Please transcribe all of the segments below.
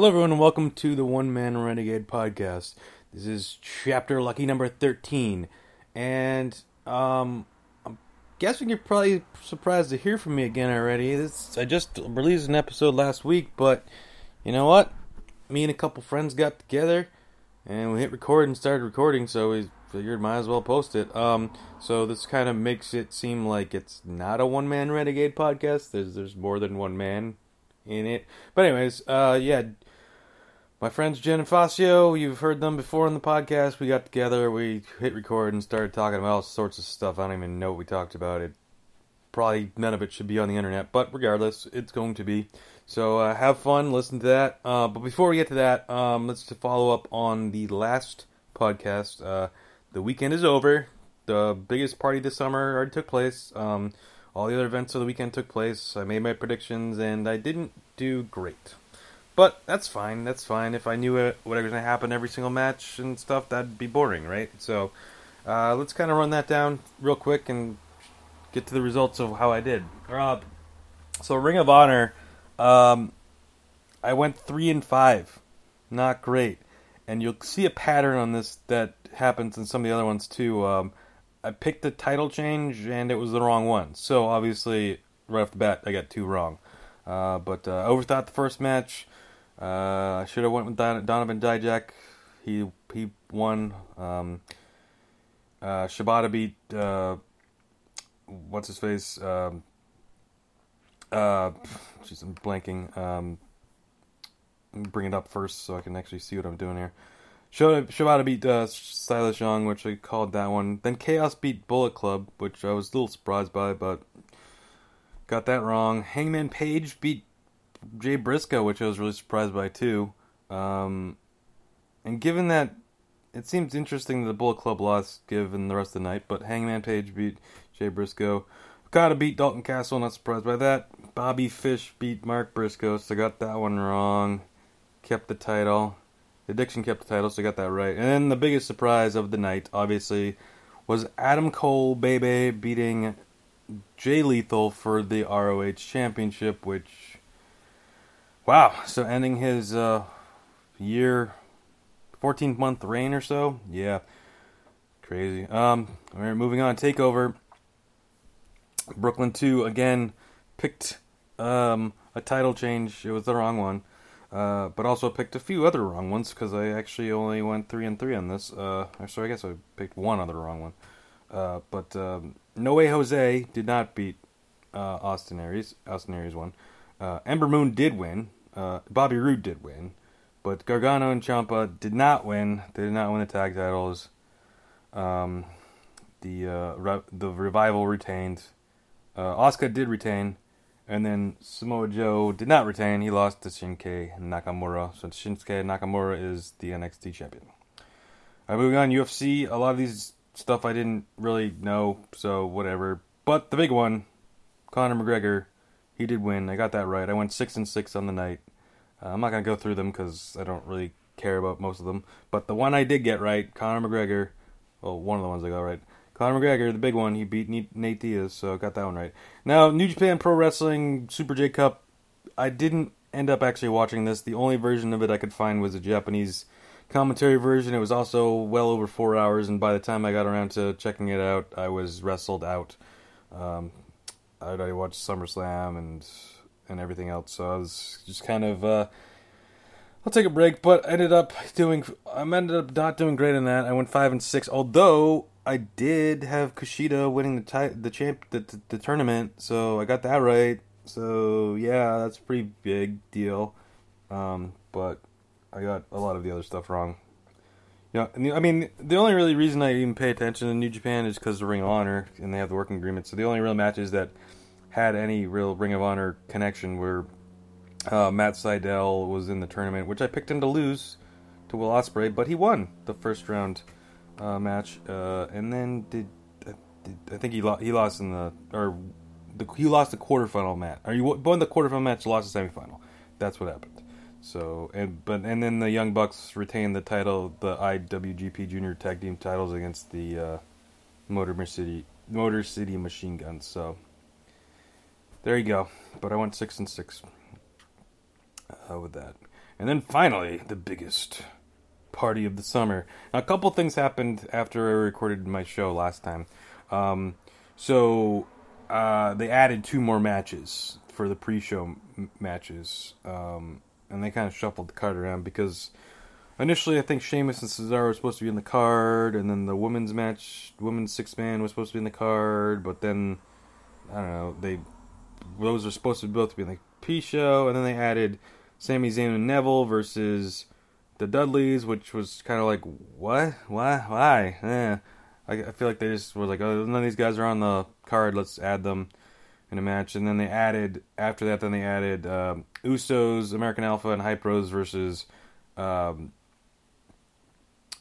Hello, everyone, and welcome to the One Man Renegade podcast. This is chapter lucky number 13. And um, I'm guessing you're probably surprised to hear from me again already. This I just released an episode last week, but you know what? Me and a couple friends got together and we hit record and started recording, so we figured might as well post it. Um, so this kind of makes it seem like it's not a one man renegade podcast. There's there's more than one man in it. But anyways, uh, yeah, my friends Jen and Facio, you've heard them before on the podcast. We got together, we hit record, and started talking about all sorts of stuff. I don't even know what we talked about. It probably none of it should be on the internet, but regardless, it's going to be. So uh, have fun, listen to that. Uh, but before we get to that, um, let's follow up on the last podcast. Uh, the weekend is over. The biggest party this summer already took place. Um, all the other events of the weekend took place. I made my predictions, and I didn't do great. But that's fine. That's fine. If I knew it, what was going to happen every single match and stuff, that'd be boring, right? So uh, let's kind of run that down real quick and get to the results of how I did. Uh, so Ring of Honor, um, I went three and five, not great, and you'll see a pattern on this that happens in some of the other ones too. Um, I picked the title change and it was the wrong one, so obviously right off the bat I got two wrong. Uh, but uh, overthought the first match. Uh, I should have went with Don- Donovan Dijak. He he won. Um, uh, Shibata beat uh, what's his face. Um, uh, jeez, I'm blanking. Um, bring it up first so I can actually see what I'm doing here. Shibata beat uh, Silas Young, which I called that one. Then Chaos beat Bullet Club, which I was a little surprised by, but got that wrong. Hangman Page beat Jay Briscoe, which I was really surprised by too. Um, and given that it seems interesting that the Bullet Club lost given the rest of the night, but Hangman Page beat Jay Briscoe. Okada beat Dalton Castle, not surprised by that. Bobby Fish beat Mark Briscoe, so got that one wrong. Kept the title. The Addiction kept the title, so got that right. And then the biggest surprise of the night, obviously, was Adam Cole, baby, beating Jay Lethal for the ROH Championship, which, wow, so ending his uh, year, 14 month reign or so, yeah, crazy. Um, all right, moving on, Takeover. Brooklyn 2 again picked um, a title change. It was the wrong one. Uh, but also picked a few other wrong ones because I actually only went three and three on this. Uh, so I guess I picked one other wrong one. Uh, but um, No Way Jose did not beat uh, Austin Aries. Austin Aries won. Uh, Ember Moon did win. Uh, Bobby Roode did win. But Gargano and Ciampa did not win. They did not win the tag titles. Um, the re- the revival retained. Asuka did retain. And then Samoa Joe did not retain. He lost to Shinsuke Nakamura. So Shinsuke Nakamura is the NXT champion. Right, moving on, UFC. A lot of these stuff I didn't really know, so whatever. But the big one, Conor McGregor, he did win. I got that right. I went six and six on the night. Uh, I'm not gonna go through them because I don't really care about most of them. But the one I did get right, Conor McGregor. Well, one of the ones I got right. Conor McGregor, the big one, he beat Nate Diaz, so I got that one right. Now, New Japan Pro Wrestling Super J Cup, I didn't end up actually watching this. The only version of it I could find was a Japanese commentary version. It was also well over four hours, and by the time I got around to checking it out, I was wrestled out. Um, I'd already watched SummerSlam and and everything else, so I was just kind of. Uh, I'll take a break, but I ended up doing. I ended up not doing great in that. I went five and six, although I did have Kushida winning the ti- the champ the, the, the tournament, so I got that right. So yeah, that's a pretty big deal. Um, but I got a lot of the other stuff wrong. Yeah, I mean, the only really reason I even pay attention to New Japan is because of Ring of Honor, and they have the working agreement. So the only real matches that had any real Ring of Honor connection where uh, Matt Sydal was in the tournament, which I picked him to lose to Will Ospreay, but he won the first round uh, match, uh, and then did, did, I think he lost? He lost in the or the, he lost the quarterfinal match. Or he won the quarterfinal match, lost the semifinal. That's what happened. So and but and then the Young Bucks retained the title, the IWGP Junior Tag Team titles against the uh, Motor City Motor City Machine Guns. So there you go. But I went six and six uh, with that. And then finally, the biggest party of the summer. Now, a couple things happened after I recorded my show last time. Um, so uh, they added two more matches for the pre-show m- matches, um, and they kind of shuffled the card around because initially I think Sheamus and Cesaro were supposed to be in the card, and then the women's match, women's six man, was supposed to be in the card, but then I don't know they those are supposed to both be like the pre-show, and then they added Sami Zayn and Neville versus the Dudleys, which was kind of like what, why, why? Eh. I, I feel like they just were like, oh, none of these guys are on the card. Let's add them in a match. And then they added after that. Then they added um, Usos, American Alpha, and Hype Bros versus um,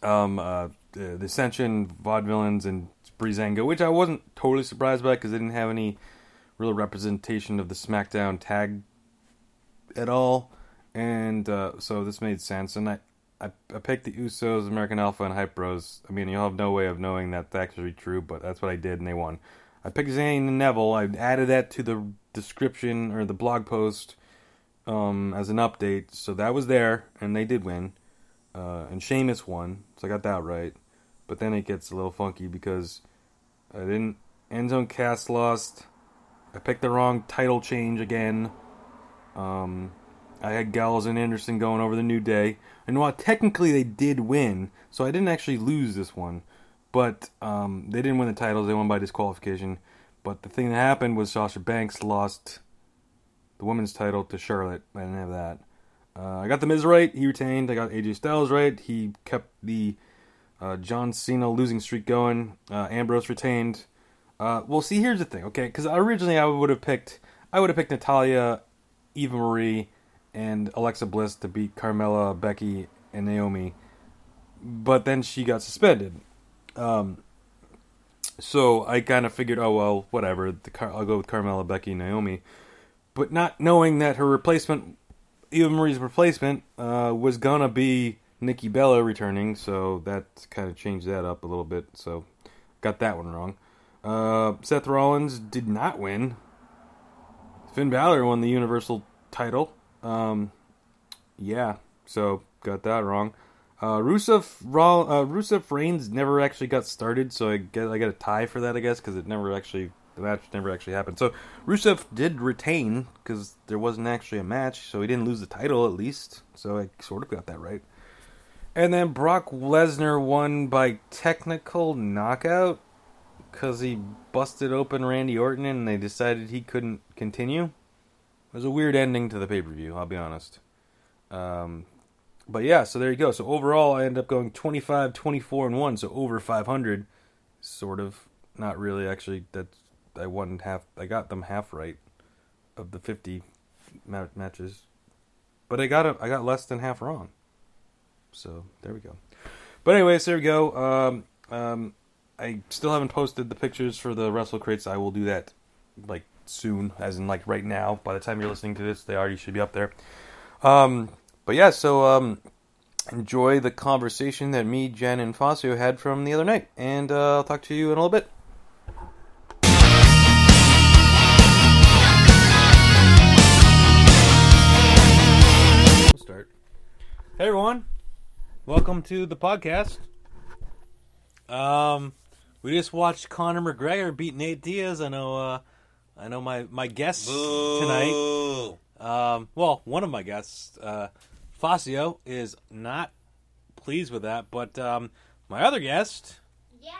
um, uh, the, the Ascension, Vaudevillains, and Breezango, which I wasn't totally surprised by because they didn't have any real representation of the SmackDown tag at all, and uh, so this made sense. And I, I, I picked the Usos, American Alpha, and Hype Bros. I mean, you'll have no way of knowing that that's actually true, but that's what I did, and they won. I picked Zayn and Neville. I added that to the description or the blog post um, as an update, so that was there, and they did win. Uh, and Sheamus won, so I got that right. But then it gets a little funky because I didn't. Enzo and Cass lost. I picked the wrong title change again. Um, I had Gallows and Anderson going over the New Day. And while technically they did win, so I didn't actually lose this one, but um, they didn't win the titles. They won by disqualification. But the thing that happened was Sasha Banks lost the women's title to Charlotte. I didn't have that. Uh, I got the Miz right. He retained. I got AJ Styles right. He kept the uh, John Cena losing streak going. Uh, Ambrose retained. Uh, well, see, here's the thing, okay? Because originally I would have picked, I would have picked Natalya, Eva Marie, and Alexa Bliss to beat Carmella, Becky, and Naomi, but then she got suspended. Um, so I kind of figured, oh well, whatever. Car- I'll go with Carmella, Becky, Naomi, but not knowing that her replacement, Eva Marie's replacement, uh, was gonna be Nikki Bella returning, so that kind of changed that up a little bit. So got that one wrong. Uh, Seth Rollins did not win. Finn Balor won the Universal title. Um, yeah, so got that wrong. Uh, Rusev, Raw, uh, Rusev Reigns never actually got started, so I get I got a tie for that, I guess, because it never actually the match never actually happened. So Rusev did retain because there wasn't actually a match, so he didn't lose the title at least. So I sort of got that right. And then Brock Lesnar won by technical knockout because he busted open Randy Orton and they decided he couldn't continue. It was a weird ending to the pay per view, I'll be honest. Um, but yeah, so there you go. So overall, I end up going 25, 24, and 1, so over 500. Sort of. Not really, actually. That's I won half. I got them half right of the 50 ma- matches. But I got a, I got less than half wrong. So there we go. But anyways, there we go. Um, um, I still haven't posted the pictures for the Wrestle Crates. I will do that like soon, as in like right now. By the time you're listening to this, they already should be up there. Um, but yeah, so um, enjoy the conversation that me, Jen, and Fazio had from the other night, and uh, I'll talk to you in a little bit. Start. Hey everyone, welcome to the podcast. Um, we just watched Conor McGregor beat Nate Diaz. I know. Uh, I know my my guests tonight. Um, well, one of my guests, uh, Fazio, is not pleased with that, but um, my other guest, Yeah.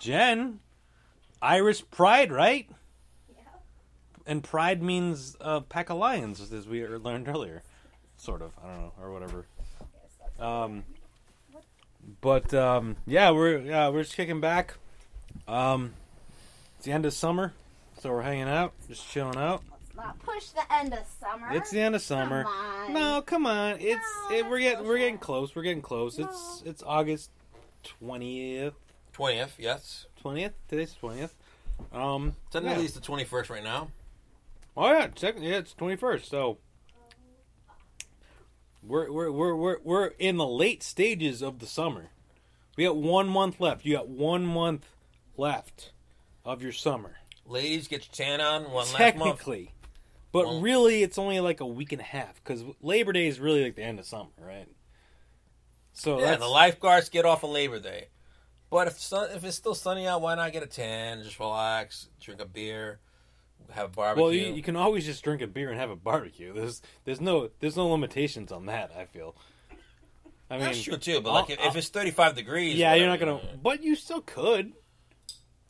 Jen, Irish Pride, right? Yeah. And pride means uh, pack of lions, as we learned earlier. Sort of, I don't know, or whatever. Um, but um, yeah, we're yeah we're just kicking back. Um, it's the end of summer, so we're hanging out, just chilling out. Let's not push the end of summer. It's the end of summer. Come on. No, come on. It's No, it, we're let's getting we're it. getting close. We're getting close. It's it's August twentieth. Twentieth, yes. Twentieth. Today's twentieth. Um. It's at yeah. least the twenty first right now. Oh yeah, second. Yeah, it's twenty first. So we're we're we're we're we're in the late stages of the summer. We got one month left. You got one month left of your summer. Ladies, get your tan on. One last month. Technically, But Well- really, it's only like a week and a half because Labor Day is really like the end of summer, right? So yeah, that's the lifeguards get off of Labor Day. But if sun, if it's still sunny out, why not get a tan? Just relax, drink a beer, have a barbecue. well, you, you can always just drink a beer and have a barbecue. There's there's no there's no limitations on that. I feel. I mean, That's true too. But I'll- like if, if it's thirty five degrees, yeah, you're not whatever, gonna. But you still could.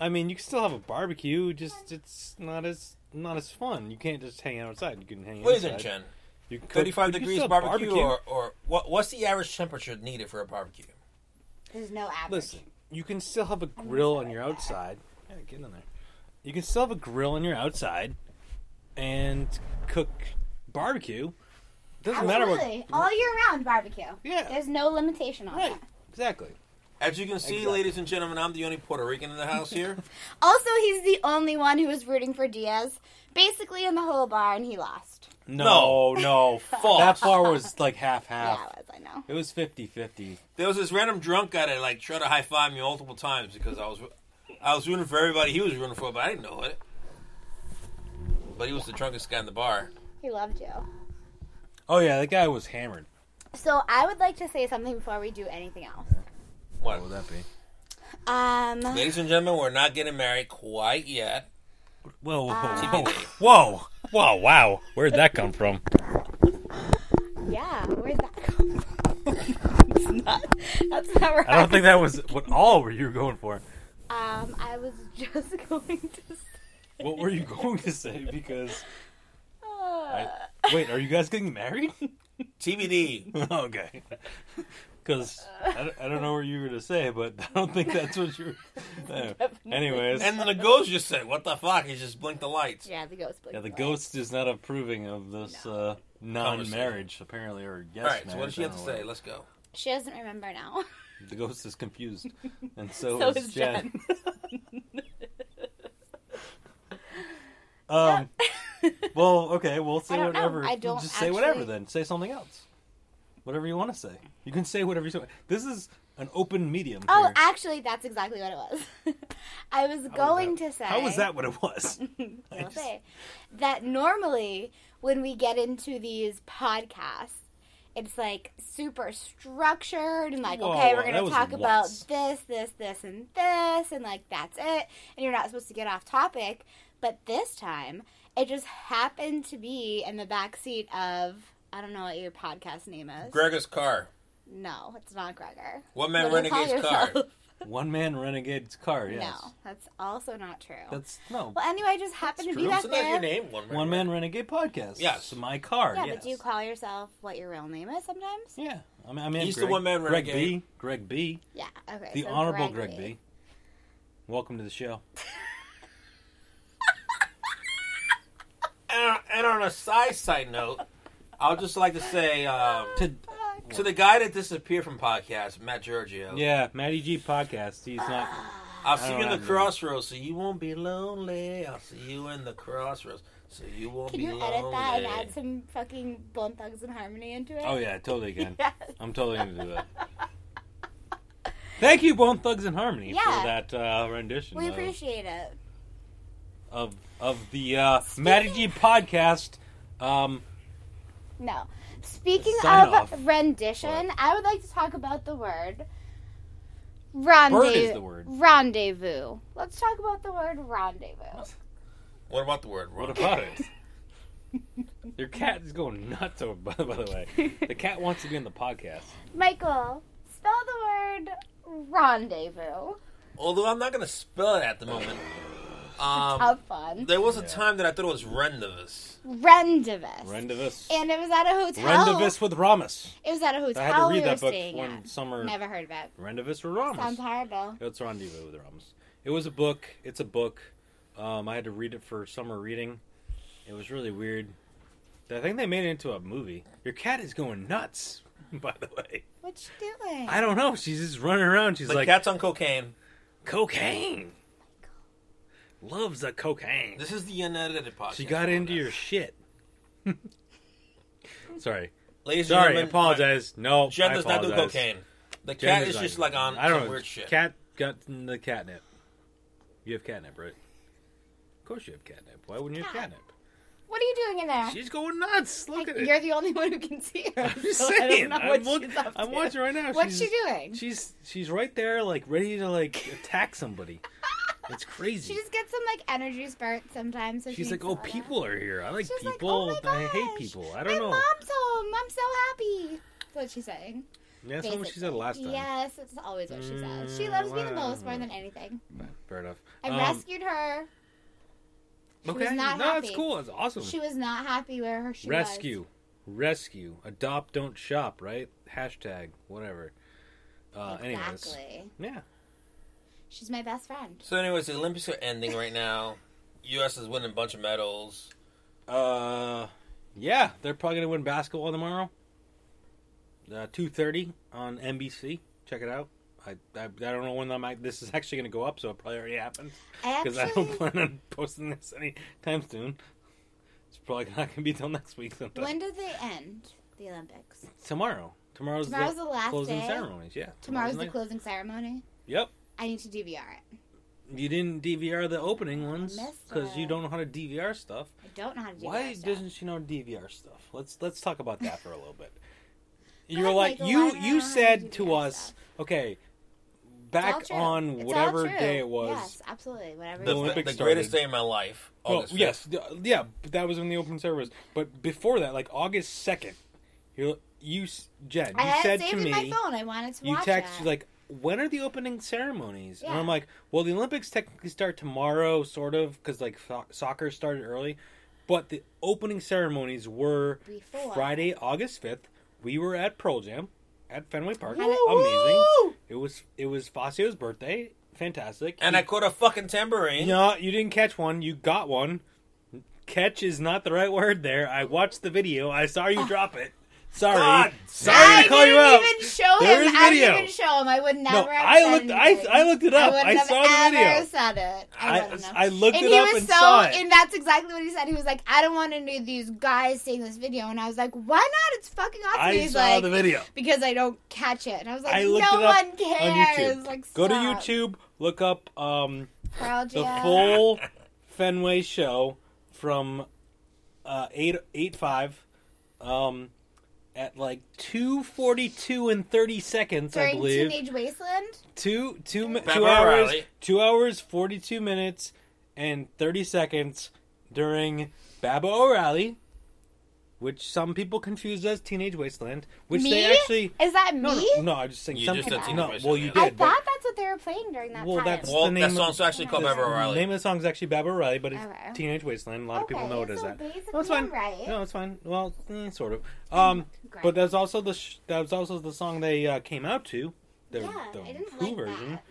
I mean, you can still have a barbecue. Just it's not as not as fun. You can't just hang out outside. You can hang What is inside. it, Chen? You can cook- Thirty five degrees still barbecue, or or what? What's the average temperature needed for a barbecue? There's no average. Listen, you can still have a grill on your outside. Yeah, get in there. You can still have a grill on your outside and cook barbecue. Doesn't matter Absolutely. what. All year round barbecue. Yeah. There's no limitation on Right. that. Exactly. As you can see, Exactly. ladies and gentlemen, I'm the only Puerto Rican in the house here. Also, he's the only one who was rooting for Diaz. Basically, in the whole bar, and he lost. No, no. False. that bar was like half half. Yeah, it was. I know. It was 50-50. There was this random drunk guy that like tried to high five me multiple times because I was I was rooting for everybody he was rooting for, but I didn't know it. But he was the drunkest guy in the bar. He loved you. Oh yeah, that guy was hammered. So I would like to say something before we do anything else. What? What would that be? Um, Ladies and gentlemen, we're not getting married quite yet. Whoa, whoa, Uh, whoa, whoa, whoa, wow! Where'd that come from? yeah, where'd that come from? It's not, that's not right. I don't think that was what all were you were going for. Um, I was just going to say. What were you going to say? Because Uh, wait, are you guys getting married? TBD. okay. Because I, don't- I don't know what you were going to say, but I don't think that's what you were. Uh, anyways, And the ghost just said, "What the fuck?" He just blinked the lights. yeah, the ghost. Blinked. Yeah, the blinked ghost is not approving of this uh, non-marriage, apparently, or yes All right. So what marriage, does she have to say? Let's go. She doesn't remember now. The ghost is confused, and so, so is, is Jen. Jen. Um. well, okay. We'll say I know. whatever. I don't just say whatever. Then say something else. Whatever you want to say. You can say whatever you want. This is an open medium. Oh, here. actually, that's exactly what it was. I was going that- to say. How was that what it was? I'll just- say that normally when we get into these podcasts, it's like super structured and like, Whoa, okay, we're gonna talk about this, this, this, and this, and like that's it, and you're not supposed to get off topic. But this time, it just happened to be in the back seat of I don't know what your podcast name is. Gregor's car. No, it's not Gregor. One man What do you call renegade's car. yourself? One man renegade's car. Yes. No, that's also not true. That's no. well, anyway, I just happened to be True. back Isn't that there. your name? One man. One man renegade podcast. Yes. My car. Yeah, yes. but do you call yourself what your real name is sometimes? Yeah. I mean, I mean He's the Greg, one-man Greg renegade. B. Greg B. Yeah, okay. The so honorable Greg Greg B. Welcome to the show. And, and on a side side note, I would just like to say um, To to the guy that disappeared from podcast, Matt Giorgio. yeah, Matty G podcast. He's not. I'll see you in the crossroads, so you won't be lonely. I'll see you in the crossroads, so you won't Can be you lonely. edit that and add some fucking Bone Thugs-n-Harmony into it? Oh yeah, I totally can. Yes. I'm totally gonna do that. Thank you, Bone Thugs-n-Harmony, Yeah. for that uh, rendition. We of- appreciate it. of of the uh, Matty G podcast. Um, No. Speaking Sign of off. rendition, What? I would like to talk about the word Bird rendezvous. is the word. Rendezvous. Let's talk about the word rendezvous. What about the word? What about it? Your cat is going nuts over. By, by the way, the cat wants to be in the podcast. Michael, spell the word rendezvous. Although I'm not going to spell it at the moment. Um, Have fun. there was a Yeah. time that I thought it was rendezvous. Rendezvous. Rendezvous. And it was at a hotel. Rendezvous with Ramos. It was at a hotel I had to we read were that book staying one at. summer. Never heard of it. Rendezvous with Ramos. Sounds horrible. It's Rendezvous with Ramos. It was a book. It's a book. Um, I had to read it for summer reading. It was really weird. I think they made it into a movie. Your cat is going nuts. By the way, What's you doing? I don't know. She's just running around. She's The like cat's on cocaine. cocaine. Loves the cocaine. This is the unedited podcast. She got into your shit. Sorry. Ladies and Sorry. I gentlemen, apologize. No. Jen I does not do apologize. cocaine. The Jen cat does is just like on I don't some know. weird shit. Cat got the catnip. You have catnip, right? Of course you have catnip. Why wouldn't you have Cat. catnip? What are you doing in there? She's going nuts. Look Like, at it. You're the only one who can see her. I'm just so I don't saying. know I'm, what look- she's up I'm to. watching right now. What's she's, she doing? She's she's right there, like ready to like attack somebody. It's crazy. She just gets some like energy spurts sometimes. So She's like, oh, to let out. people are here. I like She's like, people. oh my I hate people. I don't know. mom's home. I'm so happy. That's what she's saying. Yeah, that's what she said last time. Yes, it's always what she says. She Mm, loves me the most more than anything. Fair enough. I Um, rescued her. She okay, was no, happy. that's cool. That's awesome. She was not happy where her she Rescue, rescue, adopt, don't shop. Right? Hashtag whatever. Uh, was. anyways, Exactly. yeah. She's my best friend. So, anyways, the Olympics are ending right now. U.S. is winning a bunch of medals. Uh, yeah, they're probably gonna win basketball tomorrow. Uh, two thirty on NBC. Check it out. I, I I don't know when I'm, this is actually gonna go up, so it probably already happened because I don't plan on posting this anytime soon. It's probably not gonna be till next week sometime. when do they end the Olympics? Tomorrow. Tomorrow's, Tomorrow's the, the last closing day. ceremonies. Yeah. Tomorrow's the night. closing ceremony. Yep. I need to DVR it. You didn't DVR the opening ones because you don't know how to DVR stuff. I don't know how to DVR Why stuff. doesn't she know DVR stuff? Let's let's talk about that for a little bit. You're ahead, like Michael, you you know how to said to us, stuff? okay, back on It's whatever day it was. Yes, absolutely. Whatever. The, you Olympics said. the started. greatest day of my life. Oh yes, yeah, but that was when the open service. But before that, like August second, you you s- Jen, I you had said it to saved in my me, phone. I wanted to you watch text it. like, when are the opening ceremonies? And I'm like, well, the Olympics technically start tomorrow, sort of, because like so- soccer started early, but the opening ceremonies were Before. Friday, August fifth. We were at Pearl Jam at Fenway Park. Had Amazing. Woo! It was it was Facio's birthday. Fantastic. And He- I caught a fucking tambourine. no, you didn't catch one. You got one. Catch is not the right word there. I watched the video. I saw you oh. drop it. Sorry. God, Sorry I to call you didn't out. even show There him. is I didn't even show him. I would never. No, have I looked. I. I looked it up. I, I, saw the video. said it. I, I. I looked and it up and so, saw it. and that's exactly what he said. He was like, "I don't want any of these guys seeing this video," and I was like, "Why not? It's fucking awesome." I He's saw like, the video. because I don't catch it, and I was like, I "No one cares." on. Like, Go to. YouTube. Look up um, the full Fenway show from uh, eight eight five. Um, at like two forty two and thirty seconds, I during believe. Teenage Wasteland. two two mi- Baba two hours O'Riley. two hours forty two minutes and thirty seconds during Baba O'Riley, which some people confuse as Teenage Wasteland, which me? they actually Is that no me? no no I'm just saying You some just people said no Teenage well you Wasteland, I did thought that's what they were playing during that Well, time. that's- Well, the name that of- song's actually called Okay. Baba O'Riley. the name of the song is actually Baba O'Riley, but it's Okay. Teenage Wasteland. A lot of people know it as so that. basically No, it's fine. I'm right. No, it's fine. Well, eh, sort of. Um, Great. but that's also the sh- that was also the song they uh, came out to, the, yeah, the I didn't Who like version, that.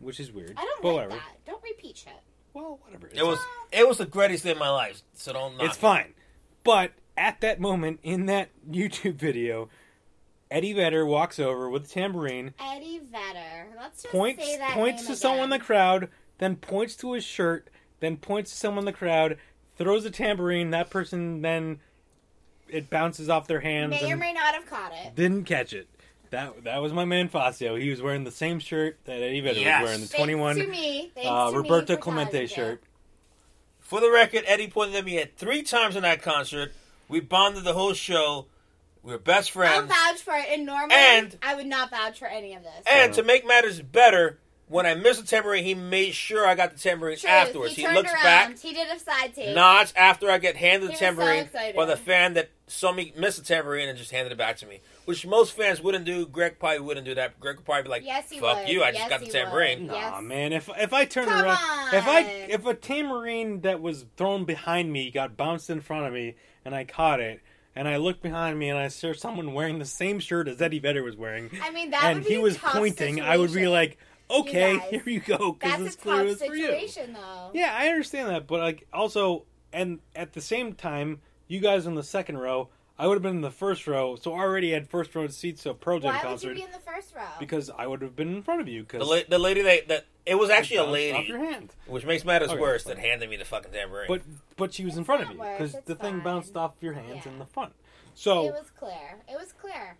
which is weird. I don't but like whatever. that. Don't repeat shit. Well, whatever. It was it was the greatest day of my life. So don't It's fine. But at that moment in that YouTube video, Eddie Vedder walks over with a tambourine, Eddie Vedder. Let's just points say that points name to someone in the crowd, then points to his shirt, then points to someone in the crowd, throws a tambourine. That person then it bounces off their hands May or may not have caught it. didn't catch it. That that was my man Facio. He was wearing the same shirt that Eddie Vedder Yes. was wearing, the twenty one me. Uh, Roberto Clemente shirt. For the record, Eddie pointed at me at three times in that concert. We bonded the whole show. We were best friends. I'll friends. vouch for it. And normally, And- I would not vouch for any of this. And to make matters better, when I missed the tambourine, he made sure I got the tambourine Truth, afterwards. he, He, looks around. back, He did a side take. nods after I get handed the He was so tambourine excited. by the fan that saw me miss the tambourine and just handed it back to me. Which most fans wouldn't do. Greg probably wouldn't do that. Greg would probably be like, Yes, he "Fuck would. you! I just got the he tambourine." would. Nah, Yes. man. If if I turned Come around, if I if a tambourine that was thrown behind me got bounced in front of me and I caught it, and I looked behind me and I saw someone wearing the same shirt as Eddie Vedder was wearing, I mean, that and would be he was tough pointing, I would be like, "Okay, guys. here you go," because That's this a clue tough is for you. situation, though. Yeah, I understand that, but like also, and at the same time, you guys in the second row, I would have been in the first row, so I already had first row seats to a Pearl Jam Why would concert you be in the first row? because I would have been in front of you The, because la- the lady that, that it was actually a off lady, your hand. which makes matters Okay, worse, fine. that handed me the fucking tambourine. But but she was It's in front of not you worse, because it's the thing fine. bounced off your hands Yeah. in the front. So it was clear. It was clear.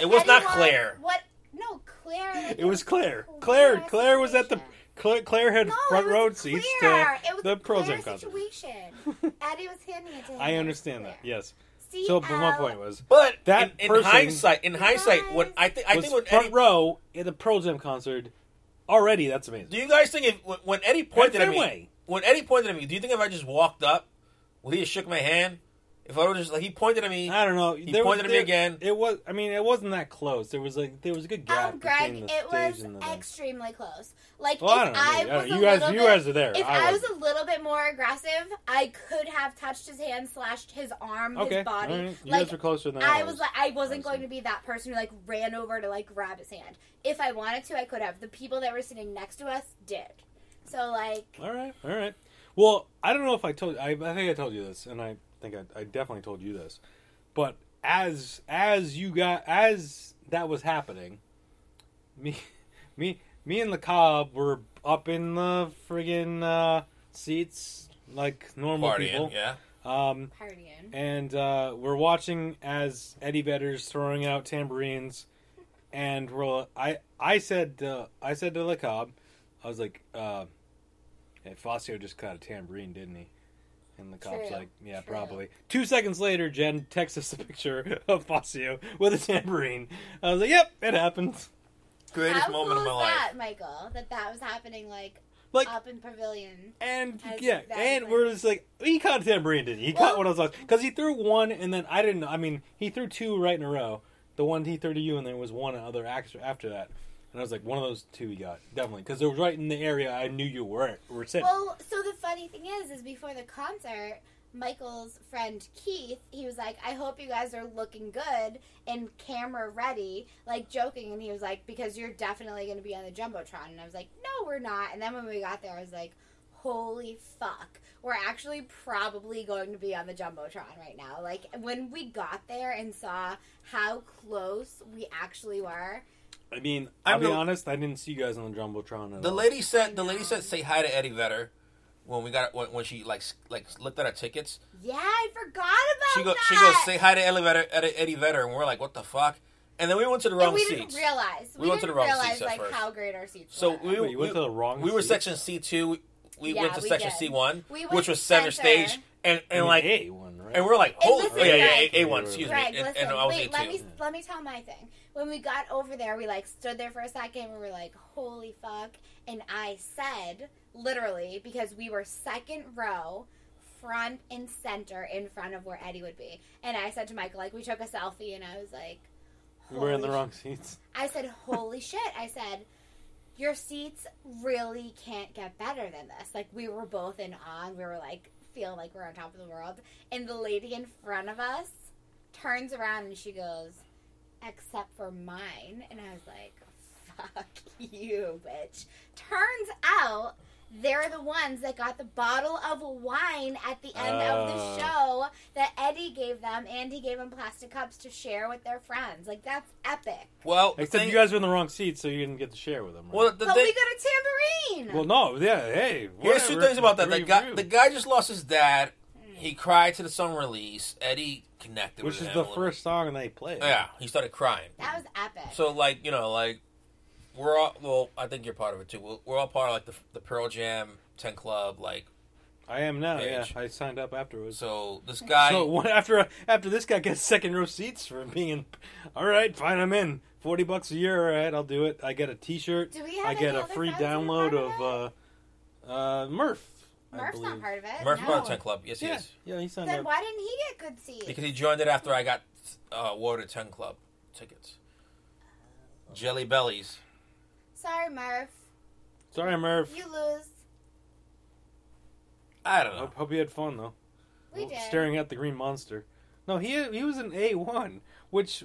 It was not Eddie Claire. What? No, Claire. Like, it was Claire. clear Claire Claire was at the situation. Claire, Claire had No, front it row was seats Claire. to it was the a Pearl Claire Jam concert. situation. Eddie was handing it to him. I It was understand that. Yes. CL. So, but my point was But That in, in person- hindsight, in hindsight, what I think I was think when front Eddie, row in the Pearl Jam concert. Already, that's amazing. do you guys think if when, Eddie pointed at me, when Eddie pointed at me, do you think if I just walked up, would he have shook my hand? If I would just like he pointed at me, I don't know. He There was- pointed at me there- again. It was. I mean, it wasn't that close. There was like there was a good gap Um, between Greg, the it stage was and the. extremely close. Like Well, I if don't know. I, I don't was know. a You guys- little you bit, guys are there. If I I, was a little bit more aggressive, I could have touched his hand, slashed his arm, okay. his body. all right. You like guys were closer than I I was like, I wasn't Obviously. going to be that person who like ran over to like grab his hand. If I wanted to, I could have. The people that were sitting next to us did. So like, All right. All right. Well, I don't know if I told. I, I think I told you this, and I think I, I definitely told you this. But as as you got as that was happening, me me me and the cob were up in the friggin' uh, seats like normal people. yeah. Um, partying. and uh, we're watching as Eddie Vedder's throwing out tambourines, and we're I I said uh, I said to LeCobb, I was like, uh, hey, Fazio just caught a tambourine, didn't he? And LeCobb's True, like, yeah, true. probably. Two seconds later, Jen texts us a picture of Fazio with a tambourine. I was like, yep, it happened. Greatest How moment cool of my is life. that, Michael? That that was happening like, Like, up in Pavilion. and yeah, and was we're just like, he caught a tambourine, didn't he? He Well- caught one of those because he threw one, and then I didn't. know. I mean, he threw two right in a row. The one he threw to you, and there was one other extra after that. And I was like, one of those two he got definitely because it was right in the area I knew you were were sitting. Well, so the funny thing is, is before the concert, Michael's friend Keith, he was like, "I hope you guys are looking good and camera ready," like joking, and he was like, "Because you're definitely going to be on the jumbotron," and I was like, "No, we're not." And then when we got there, I was like, "Holy fuck, we're actually probably going to be on the jumbotron right now." Like when we got there and saw how close we actually were. I mean, I'll I'm be the- honest, I didn't see you guys on the jumbotron. At The all. lady said the lady said say hi to Eddie Vedder when we got when, when she like like looked at our tickets. Yeah, I forgot about She goes that. she goes say hi to Eddie Vedder, Eddie, Eddie Vedder, and we're like what the fuck. And then we went to the And wrong we seats. didn't realize. We, We went to didn't the wrong realize seats at like first. how great our seats So were. we, Wait, you went we, to the wrong we were seat? section C two. We, we Yeah, went to we section. C one, We which was center center. stage, and I and mean, like A one, right? and we're like And holy listen, oh, yeah yeah A one excuse Greg, me and, listen, and I was wait, A let me let me tell my thing. When we got over there, we like stood there for a second. We were like, "Holy fuck!" And I said, literally, because we were second row, front and center in front of where Eddie would be. And I said to Michael, like, we took a selfie, and I was like, we were in the wrong seats. I said, "Holy shit!" I said, "Your seats really can't get better than this." Like we were both in awe. And we were like, feel like we're on top of the world. And the lady in front of us turns around and she goes, "Except for mine." And I was like, "Fuck you, bitch." Turns out. They're the ones that got the bottle of wine at the end of the Oh. show that Eddie gave them, and he gave them plastic cups to share with their friends. Like that's epic. Well, Except thing- you guys were in the wrong seat, so you didn't get to share with them. Right? well the But thing, we got a tambourine. well, no, yeah, hey. Here's two whatever. things about that. The guy, the guy just lost his dad. He cried to the song release. Eddie connected which with is him the a little. first song they played. Yeah, he started crying. that was epic. So like you know like we're all well. I think you're part of it too. We're, we're all part of like the the Pearl Jam Ten Club. Like I am now. Page. Yeah, I signed up afterwards. so, this guy. So one, after after this guy gets second row seats for being in, all right, fine, I'm in. Forty bucks a year, all right, I'll do it. I get a T-shirt. Do we have I get a free friends who are download part of uh, uh, Murph. I Murph's not part of it. Murph no. part of Ten Club. Yes, he Yeah, is. yeah, he signed Then up. Then why didn't he get good seats? Because he joined it after I got uh, awarded Ten Club tickets. Jelly Bellies. Sorry, Murph. Sorry, Murph. You lose. I don't know. Hope, hope you had fun though. We did. Staring at the green monster. No, he he was an A one, which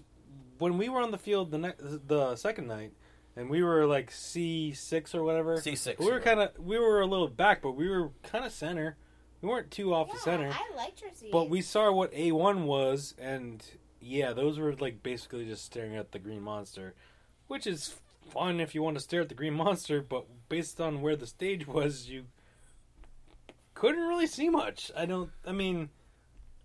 when we were on the field the ne- the second night, and we were like C six or whatever. C six. We were kind of we were a little back, but we were kind of center. We weren't too off yeah, the center, I liked your seats. but we saw what A one was, and yeah, those were like basically just staring at the green monster, which is fun if you want to stare at the green monster. But based on where the stage was, you couldn't really see much. I don't. I mean,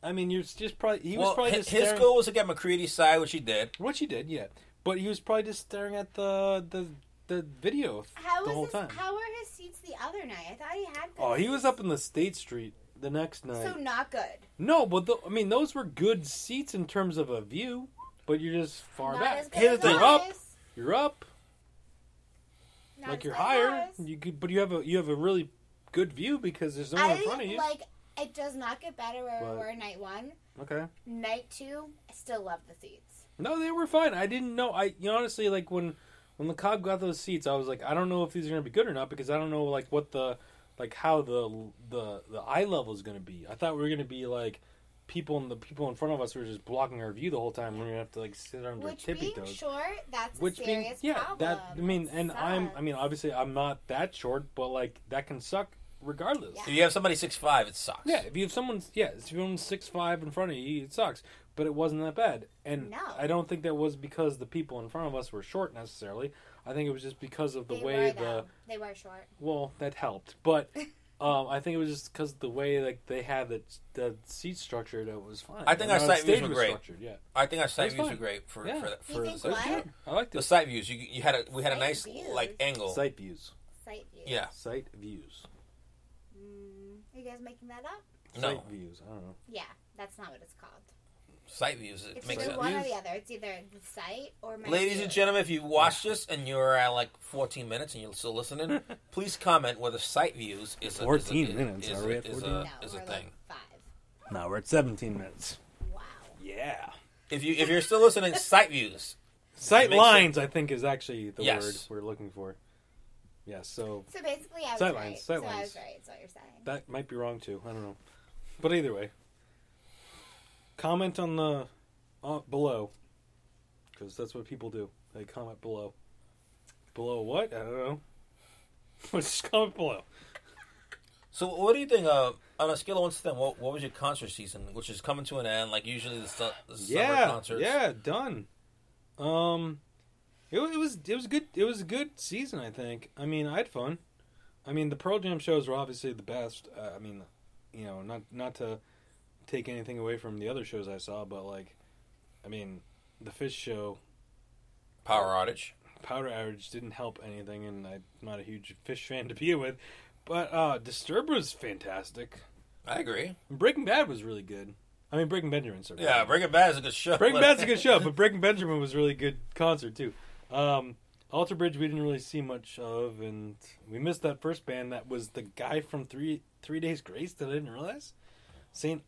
I mean, you're just probably he was probably his, just his goal was to get McCready's side, which he did. Which he did, yeah. But he was probably just staring at the the the video how the was whole his, time. How were his seats the other night? I thought he had. Good Oh, he was up in the State Street the next night. So not good. no, but the, I mean, those were good seats in terms of a view, but you're just far not back. as good Here's as the thing. Up. You're up, Not like you're higher. ours. You could, but you have a you have a really good view because there's no one I in front of you. like. It does not get better where But- we were night one. okay. Night two, I still love the seats. No, they were fine. I didn't know. I you know, honestly like when when the cop got those seats, I was like, I don't know if these are gonna be good or not because I don't know like what the like how the the the eye level is gonna be. I thought we were gonna be like people in the people in front of us were just blocking our view the whole time. We're gonna have to like sit on our Which tippy being toes. short, that's Which a being yeah, problem. that I mean, It and I'm I mean obviously I'm not that short, but like that can suck regardless. Yeah. If you have somebody six five, it sucks. Yeah, if you have someone, yeah, if you're six five in front of you, it sucks. But it wasn't that bad, and No. I don't think that was because the people in front of us were short necessarily. I think it was just because of the they way were, the though. They were short. well that helped, but um, I think it was just because the way like they had the the seat structure that was fine. I think And our how site views were great. structured, Yeah, I think our site views fine. were great for Yeah. for, You for the, That what? good. I liked the it. site views. You you had a we had a nice views. like angle. Site views, Sight views. Yeah. site views, Mm, are you guys making that up? No. site views. I don't know. Yeah, that's not what it's called. Site views. It It's makes either sense. one or the other. It's either the site or my Ladies view. and gentlemen, if you watched this and you're at like 14 minutes and you're still listening, please comment whether site views is a, 14 is a, minutes, is are we at is 14? a, No, is a we're thing. like five. No, we're at 17 minutes. Wow. Yeah. If you if you're still listening, site views. Sight makes lines, I think, is actually the Yes. word we're looking for. Yeah, so So basically, I was Sight right. lines, so sight I lines. was right. Is what you're saying. that might be wrong too. I don't know. But either way, comment on the uh, below because that's what people do. They comment below. Below what? I don't know. Just comment below. So what do you think? Uh, on a scale of one to ten, what, what was your concert season, which is coming to an end? Like usually the, su- the summer Yeah, concerts. yeah, done. Um, it, it was it was good. It was a good season. I think. I mean, I had fun. I mean, the Pearl Jam shows were obviously the best. Uh, I mean, you know, not not to take anything away from the other shows I saw, but like, I mean, the Phish show, Power outage. Powder Outage didn't help anything, and I'm not a huge Phish fan to begin with. But uh Disturbed was fantastic. I agree. And Breaking Bad was really good. I mean, Breaking Benjamin. Sorry. Yeah, Breaking Bad is a good show. Breaking Bad's a good show, but Breaking Benjamin was a really good concert too. Um, Alter Bridge we didn't really see much of, and we missed that first band that was the guy from Three Three Days Grace that I didn't realize, Saint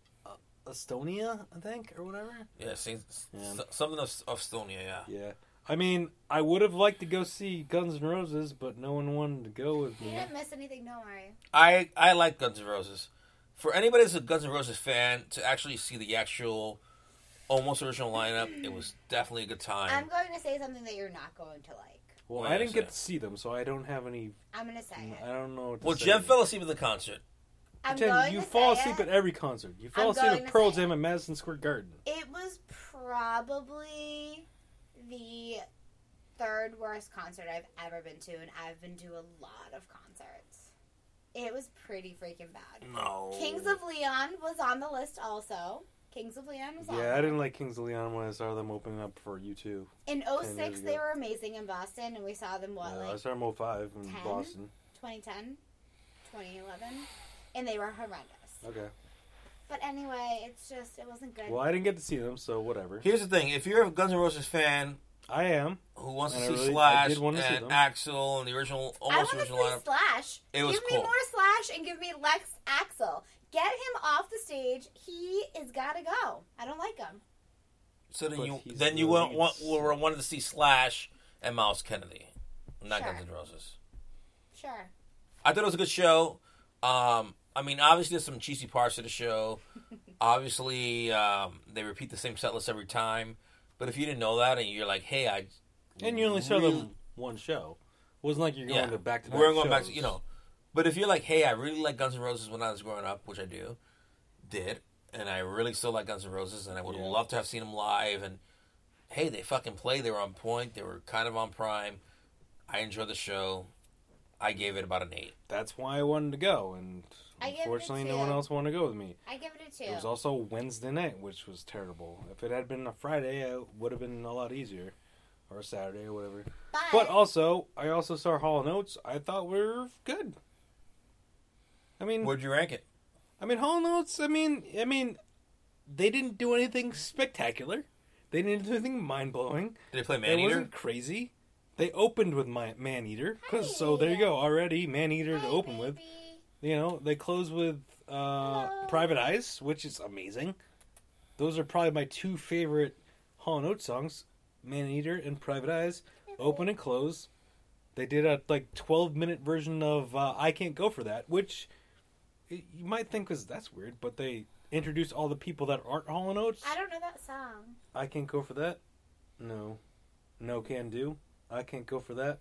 Estonia, I think, or whatever. Yeah, see, Yeah. something of, of Estonia. Yeah. Yeah, I mean, I would have liked to go see Guns N' Roses, but no one wanted to go with me. You didn't miss anything. Don't worry. I I like Guns N' Roses. For anybody that's a Guns N' Roses fan, to actually see the actual, almost original lineup, it was definitely a good time. I'm going to say something that you're not going to like. Well, What I didn't get to see them, so I don't have any. I'm going to say it. I don't know. What to well, say. Jen fell asleep at the concert. I'm you to fall asleep it. at every concert. You fall I'm asleep at Pearl Jam at Madison Square Garden. It was probably the third worst concert I've ever been to, and I've been to a lot of concerts. It was pretty freaking bad. No. Kings of Leon was on the list also. Kings of Leon was on. Yeah, I didn't like Kings of Leon when I saw them opening up for U2. In 10 06, they were amazing in Boston, and we saw them, what, Yeah, I saw them 05 in 10? Boston. 2010, 2011? And they were horrendous. Okay. But anyway, it's just, it wasn't good. Well, I didn't get to see them, so whatever. Here's the thing: if you're a Guns N' Roses fan I am. who wants to I see really- Slash did to see and them. Axl and the original, I almost want to original see lineup, Slash. It was give cool. me more Slash and give me Lex Axl. Get him off the stage. He is got to go. I don't like him. so then But you then you the want, lead, want, were- wanted to see Slash and Myles Kennedy, not Sure. Guns N' Roses. Sure. I thought it was a good show. Um, I mean, obviously, there's some cheesy parts of the show. obviously, um, they repeat the same set list every time. But if you didn't know that and you're like, hey, I. And you only saw really- them one show. It wasn't like you're going Yeah. to back to back. We're going back to, you know. But if you're like, hey, I really like Guns N' Roses when I was growing up, which I do, did, and I really still like Guns N' Roses, and I would Yeah. love to have seen them live, and hey, they fucking played, they were on point, they were kind of on prime. I enjoyed the show. I gave it about an eight. That's why I wanted to go, and I give it a unfortunately, no two. one else wanted to go with me. I give it a two. It was also Wednesday night, which was terrible. If it had been a Friday, it would have been a lot easier, or a Saturday or whatever. but, But also, I also saw Hall and Oates. I thought we were good. I mean, Where'd you rank it? I mean, Hall Notes. I mean, I mean, they didn't do anything spectacular. They didn't do anything mind blowing. Did they play It Maneater? wasn't crazy. They opened with my Man Eater, cause so there you go already Man Eater to Hi, open with. You know, they close with uh, Private Eyes, which is amazing. Those are probably my two favorite Hall and Oates songs: Man Eater and Private Eyes. Open and close. They did a like twelve minute version of uh, "I Can't Go for That," which you might think was that's weird, but they introduced all the people that aren't Hall and Oates. I don't know that song. I can't go for that. No, no can do. I can't go for that.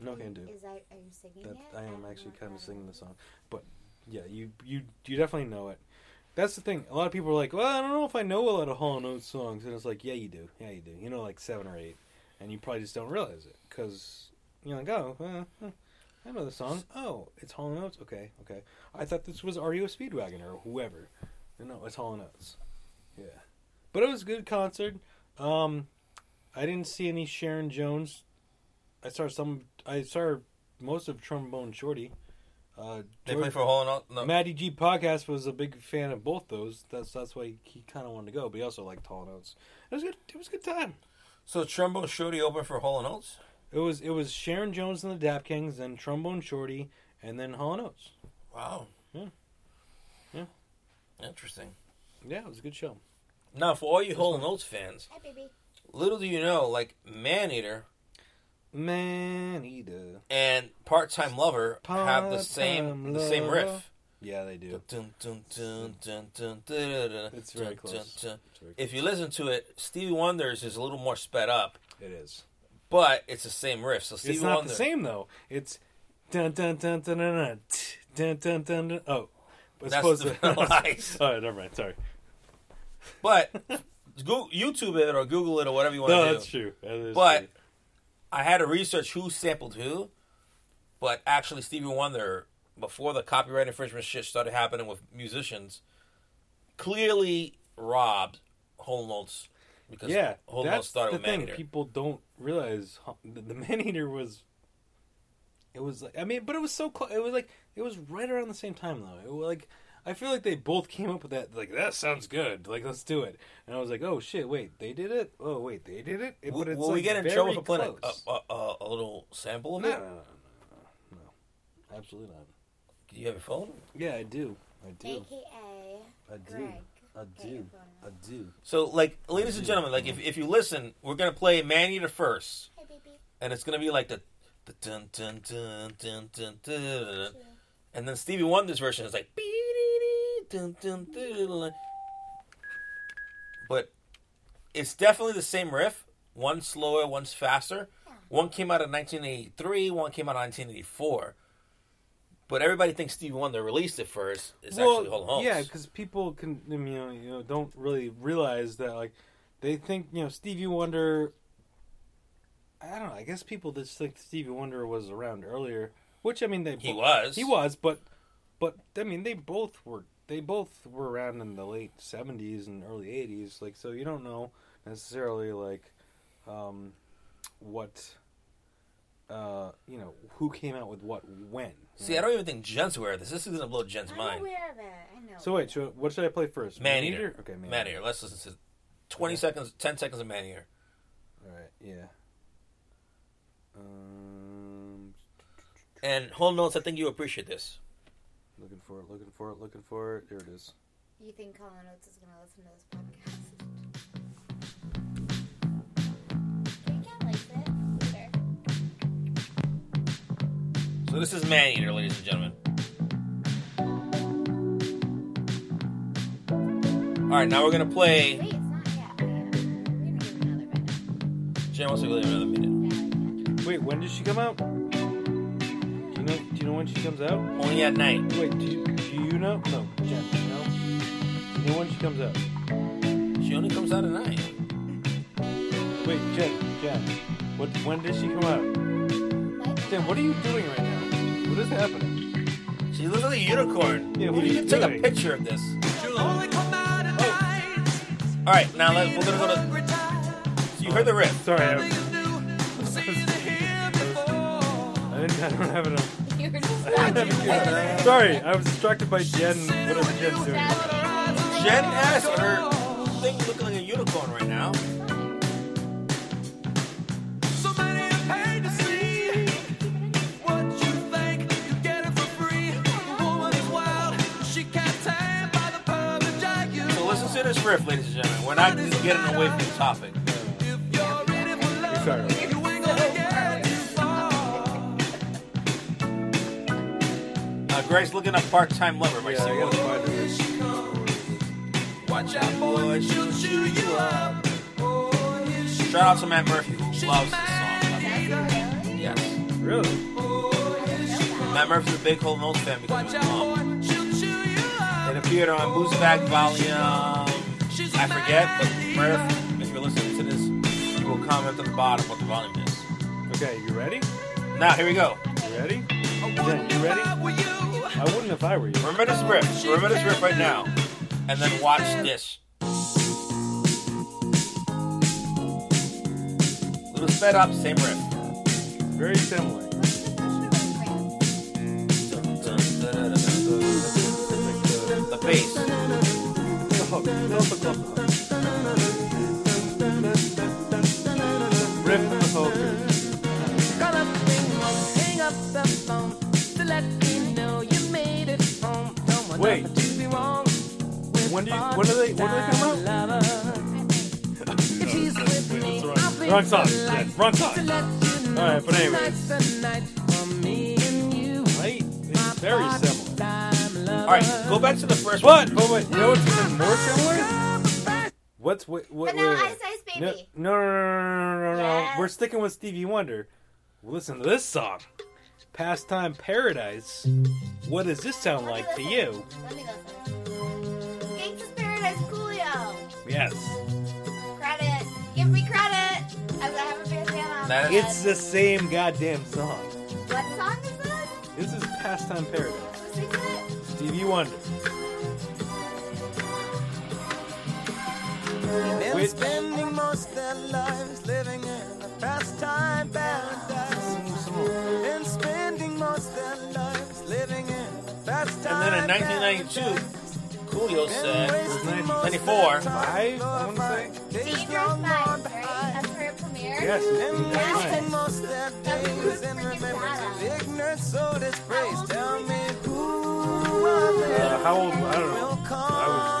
No can do. Is that are you singing That it? I am don't actually kind of that. singing the song, but yeah, you you you definitely know it. That's the thing. A lot of people are like, "Well, I don't know if I know a lot of Hall and Oates songs," and it's like, "Yeah, you do. Yeah, you do. You know, like seven or eight, and you probably just don't realize it because you're like, oh, uh, uh, I know the song. Oh, it's Hall and Oates. Okay, okay. I thought this was REO Speedwagon or whoever. No, it's Hall and Oates. Yeah, but it was a good concert. Um, I didn't see any Sharon Jones. I saw some. I saw most of Trombone Shorty. Uh, They play for a whole no, no. Matty G podcast was a big fan of both those. That's that's why he kind of wanted to go, but he also liked Hall and Oates. It was good. It was a good time. So Trombone Shorty opened for Hall and Oates? It was it was Sharon Jones and the Dap Kings, then Trombone Shorty, and then Hall and Oates. Wow. Yeah. Yeah. Interesting. Yeah, it was a good show. Now, for all you Hall and Oates fans, Hi, baby. little do you know, like Maneater Man eater. and Part Time Lover have the same Part-Time the same riff. Yeah, they do. It's very close. dun, dun. It's very If you listen to it, Stevie Wonder's is a little more sped up, It is. but it's the same riff. So Stevie it's not Wonder, the same though. It's dun dun dun dun dun dun dun dun dun. dun. Oh, it's That's supposed the to. Ice. oh, never mind. Sorry. But go YouTube it or Google it or whatever you want No, to do. that's true. That is But true. I had to research who sampled who. But actually, Stevie Wonder, before the copyright infringement shit started happening with musicians, clearly robbed Hall and Oates because yeah, Hall and Oates that's started the with thing. Maneater. People don't realize the, the man eater was. It was like I mean, but it was so close. It was like it was right around the same time though. It was like I feel like they both came up with that. Like that sounds good. Like let's do it. And I was like, oh shit, wait, they did it. Oh wait, they did it. Will, but it's will like we get in trouble for playing a, a, a, a little sample of no, it? no, no, no, no, no, absolutely not. Do you have your phone? Yeah, I do. I do. AKA I do. Greg. I do. I do. So, like, ladies and gentlemen, like, if, if you listen, we're gonna play Maneater first, Hi, baby. and it's gonna be like the the dun dun dun dun dun dun, dun, and then Stevie Wonder's version is like dun dun dun. But it's definitely the same riff. One slower, one's faster. One came out in 1983. One came out in 1984. But everybody thinks Stevie Wonder released it first. It's actually Hold Holmes. yeah, because people can you know you know don't really realize that like they think you know Stevie Wonder. I don't know. I guess people just think Stevie Wonder was around earlier, which I mean they he bo- was. he was, but but I mean they both were they both were around in the late seventies and early eighties. Like so, you don't know necessarily like um, what uh, you know who came out with what when. See, know? I don't even think Jen's aware of this. This is gonna blow Jen's I'm mind. aware of it. I know. So wait, so what should I play first? man eater Okay, Maneater. Maneater. Let's listen to 20 Okay. seconds, 10 seconds of man eater All right, yeah. Um, And Hall and Oates, I think you appreciate this. Looking for it, looking for it, looking. There it is. You think Hall and Oates is going to listen to this podcast? He can't like it. Sure. So this is Man Eater, ladies and gentlemen. All right, now we're gonna play. Wait, it's not yet. We're going to give it another minute. Jen wants to go another minute. Yeah, Wait, when did she come out? Do you know? Do you know when she comes out? Only at night. Wait, do you, do you know? No, Jen, do you know? Do you know when she comes out? She only comes out at night. Wait, Jen, Jen, what? When does she come out? Like, Jen, what are you doing right now? What is happening? She looks like a unicorn. Yeah, what you are you should take doing? a picture of this. She'll only come out at oh. night. All right, now let, we're gonna go to. So you heard the riff. Sorry, I, you do, I've seen it here before. I didn't. I don't have it on. Sorry, I was distracted by Jen, whatever Jen's doing. Jen S. Her thing looking like a unicorn right now. So listen to this riff, ladies and gentlemen. We're not getting away from the topic. Greg's looking up part-time lover by Yeah, I Stevie gotta Wonder. find it. She comes. Watch out, boy, she'll chew you up. Oh, here she Shout out to Matt Murphy who loves this song. Yes. Really? Matt Murphy's a big Hall and Oates fan because of Watch his mom. she'll chew you up. It appeared on Boost Back Volume. I forget, but Murph, if you're listening to this, you will comment at the bottom what the volume is. Okay, you ready? Now, here we go. You ready? I Jen, you ready? If I. I wouldn't if I were you. Remember this riff. Remember this riff right now. And then watch this. Little sped up, same riff. Very similar. The bass. Oh, when do you, when do they when do they come out? Wrong song. Yeah, wrong song. All right, but anyway. Right? It's very similar. All right, go back to the first one. Oh wait, you know what's even more similar. What's what? what Vanilla wait, wait. Ice Ice Baby. No, no, no, no, no, no, yes. no. We're sticking with Stevie Wonder. Listen to this song. Pastime Paradise. What does this sound like to you? Let me listen. Gangsta's Paradise Coolio. Yes. Credit. Give me credit. As I have a big fan on That- it. It's the same goddamn song. What song is this? This is Pastime Paradise. Who sings it? Stevie Wonder. They're Wait. spending most of their lives living in a pastime paradise. And spending most of their lives living in a pastime And then in 1992, Coolio said, 94. Five, I want to say. That's her premiere? Yes. yes. yes. How uh, old? I don't know.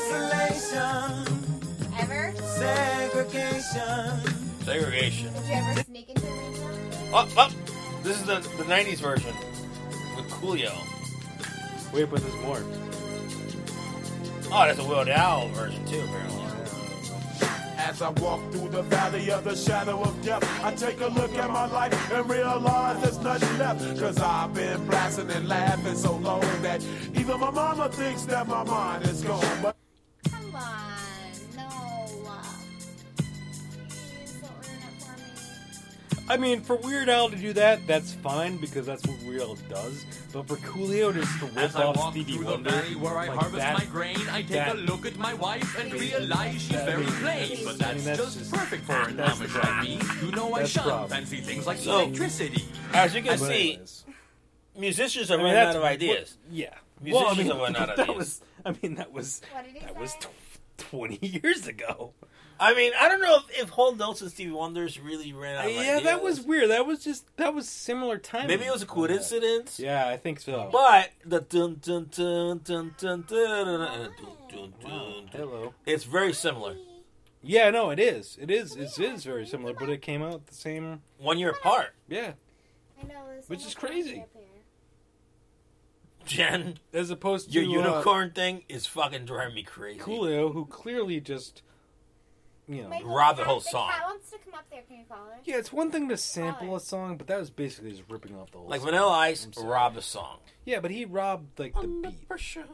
Teach you consolation, ever? segregation. Segregation. Did you ever sneak into a radio? Oh, oh, this is the, the 90s version with Coolio. Wait, but there's more. Oh, that's a Weird Al version too, apparently. As I walk through the valley of the shadow of death, I take a look at my life and realize there's nothing left. Cause I've been blasting and laughing so long that even my mama thinks that my mind is gone. But Come on, no. Please don't ruin it for me. I mean, for Weird Al to do that, that's fine because that's what Weird Al does. But for Coolio just to rip As I off walk Stevie through Wonder, the valley where I like harvest that, my grain, I take that- a look at my wife and realize she's very I plain. But I that's, mean, that's just, just- perfect for an that's the Amish problem. like me. You know I That's the shun problem. fancy things like So- electricity. As you can But see, anyways. musicians are I mean, running out of ideas. what- yeah. Musicians well, I mean, have run out of that ideas. was. I mean, that was. What did he That say? was tw- twenty years ago. I mean, I don't know if, if Hall and Oates and Stevie Wonders really ran out of yeah, ideas. that was weird. That was just. That was similar timing. Maybe it was a on that. coincidence. Yeah, I think so. But the dun dun dun dun dun dun dun dun dun dun. Hello. It's very similar. Yeah, no, it is. It is. It is very similar, but it came out the same. One year apart. Yeah, I know, Which is crazy. up here. Jen, as opposed to your to unicorn thing is fucking driving me crazy. uh, Coolio, who clearly just, you know, Michael, Rob the cat- whole song. cat wants to come up there. Can you call her? yeah, it's one thing to sample a song, but that was basically just ripping off the whole. Like song. Vanilla Ice robbed the song. Yeah, but he robbed like the Under beat. pressure.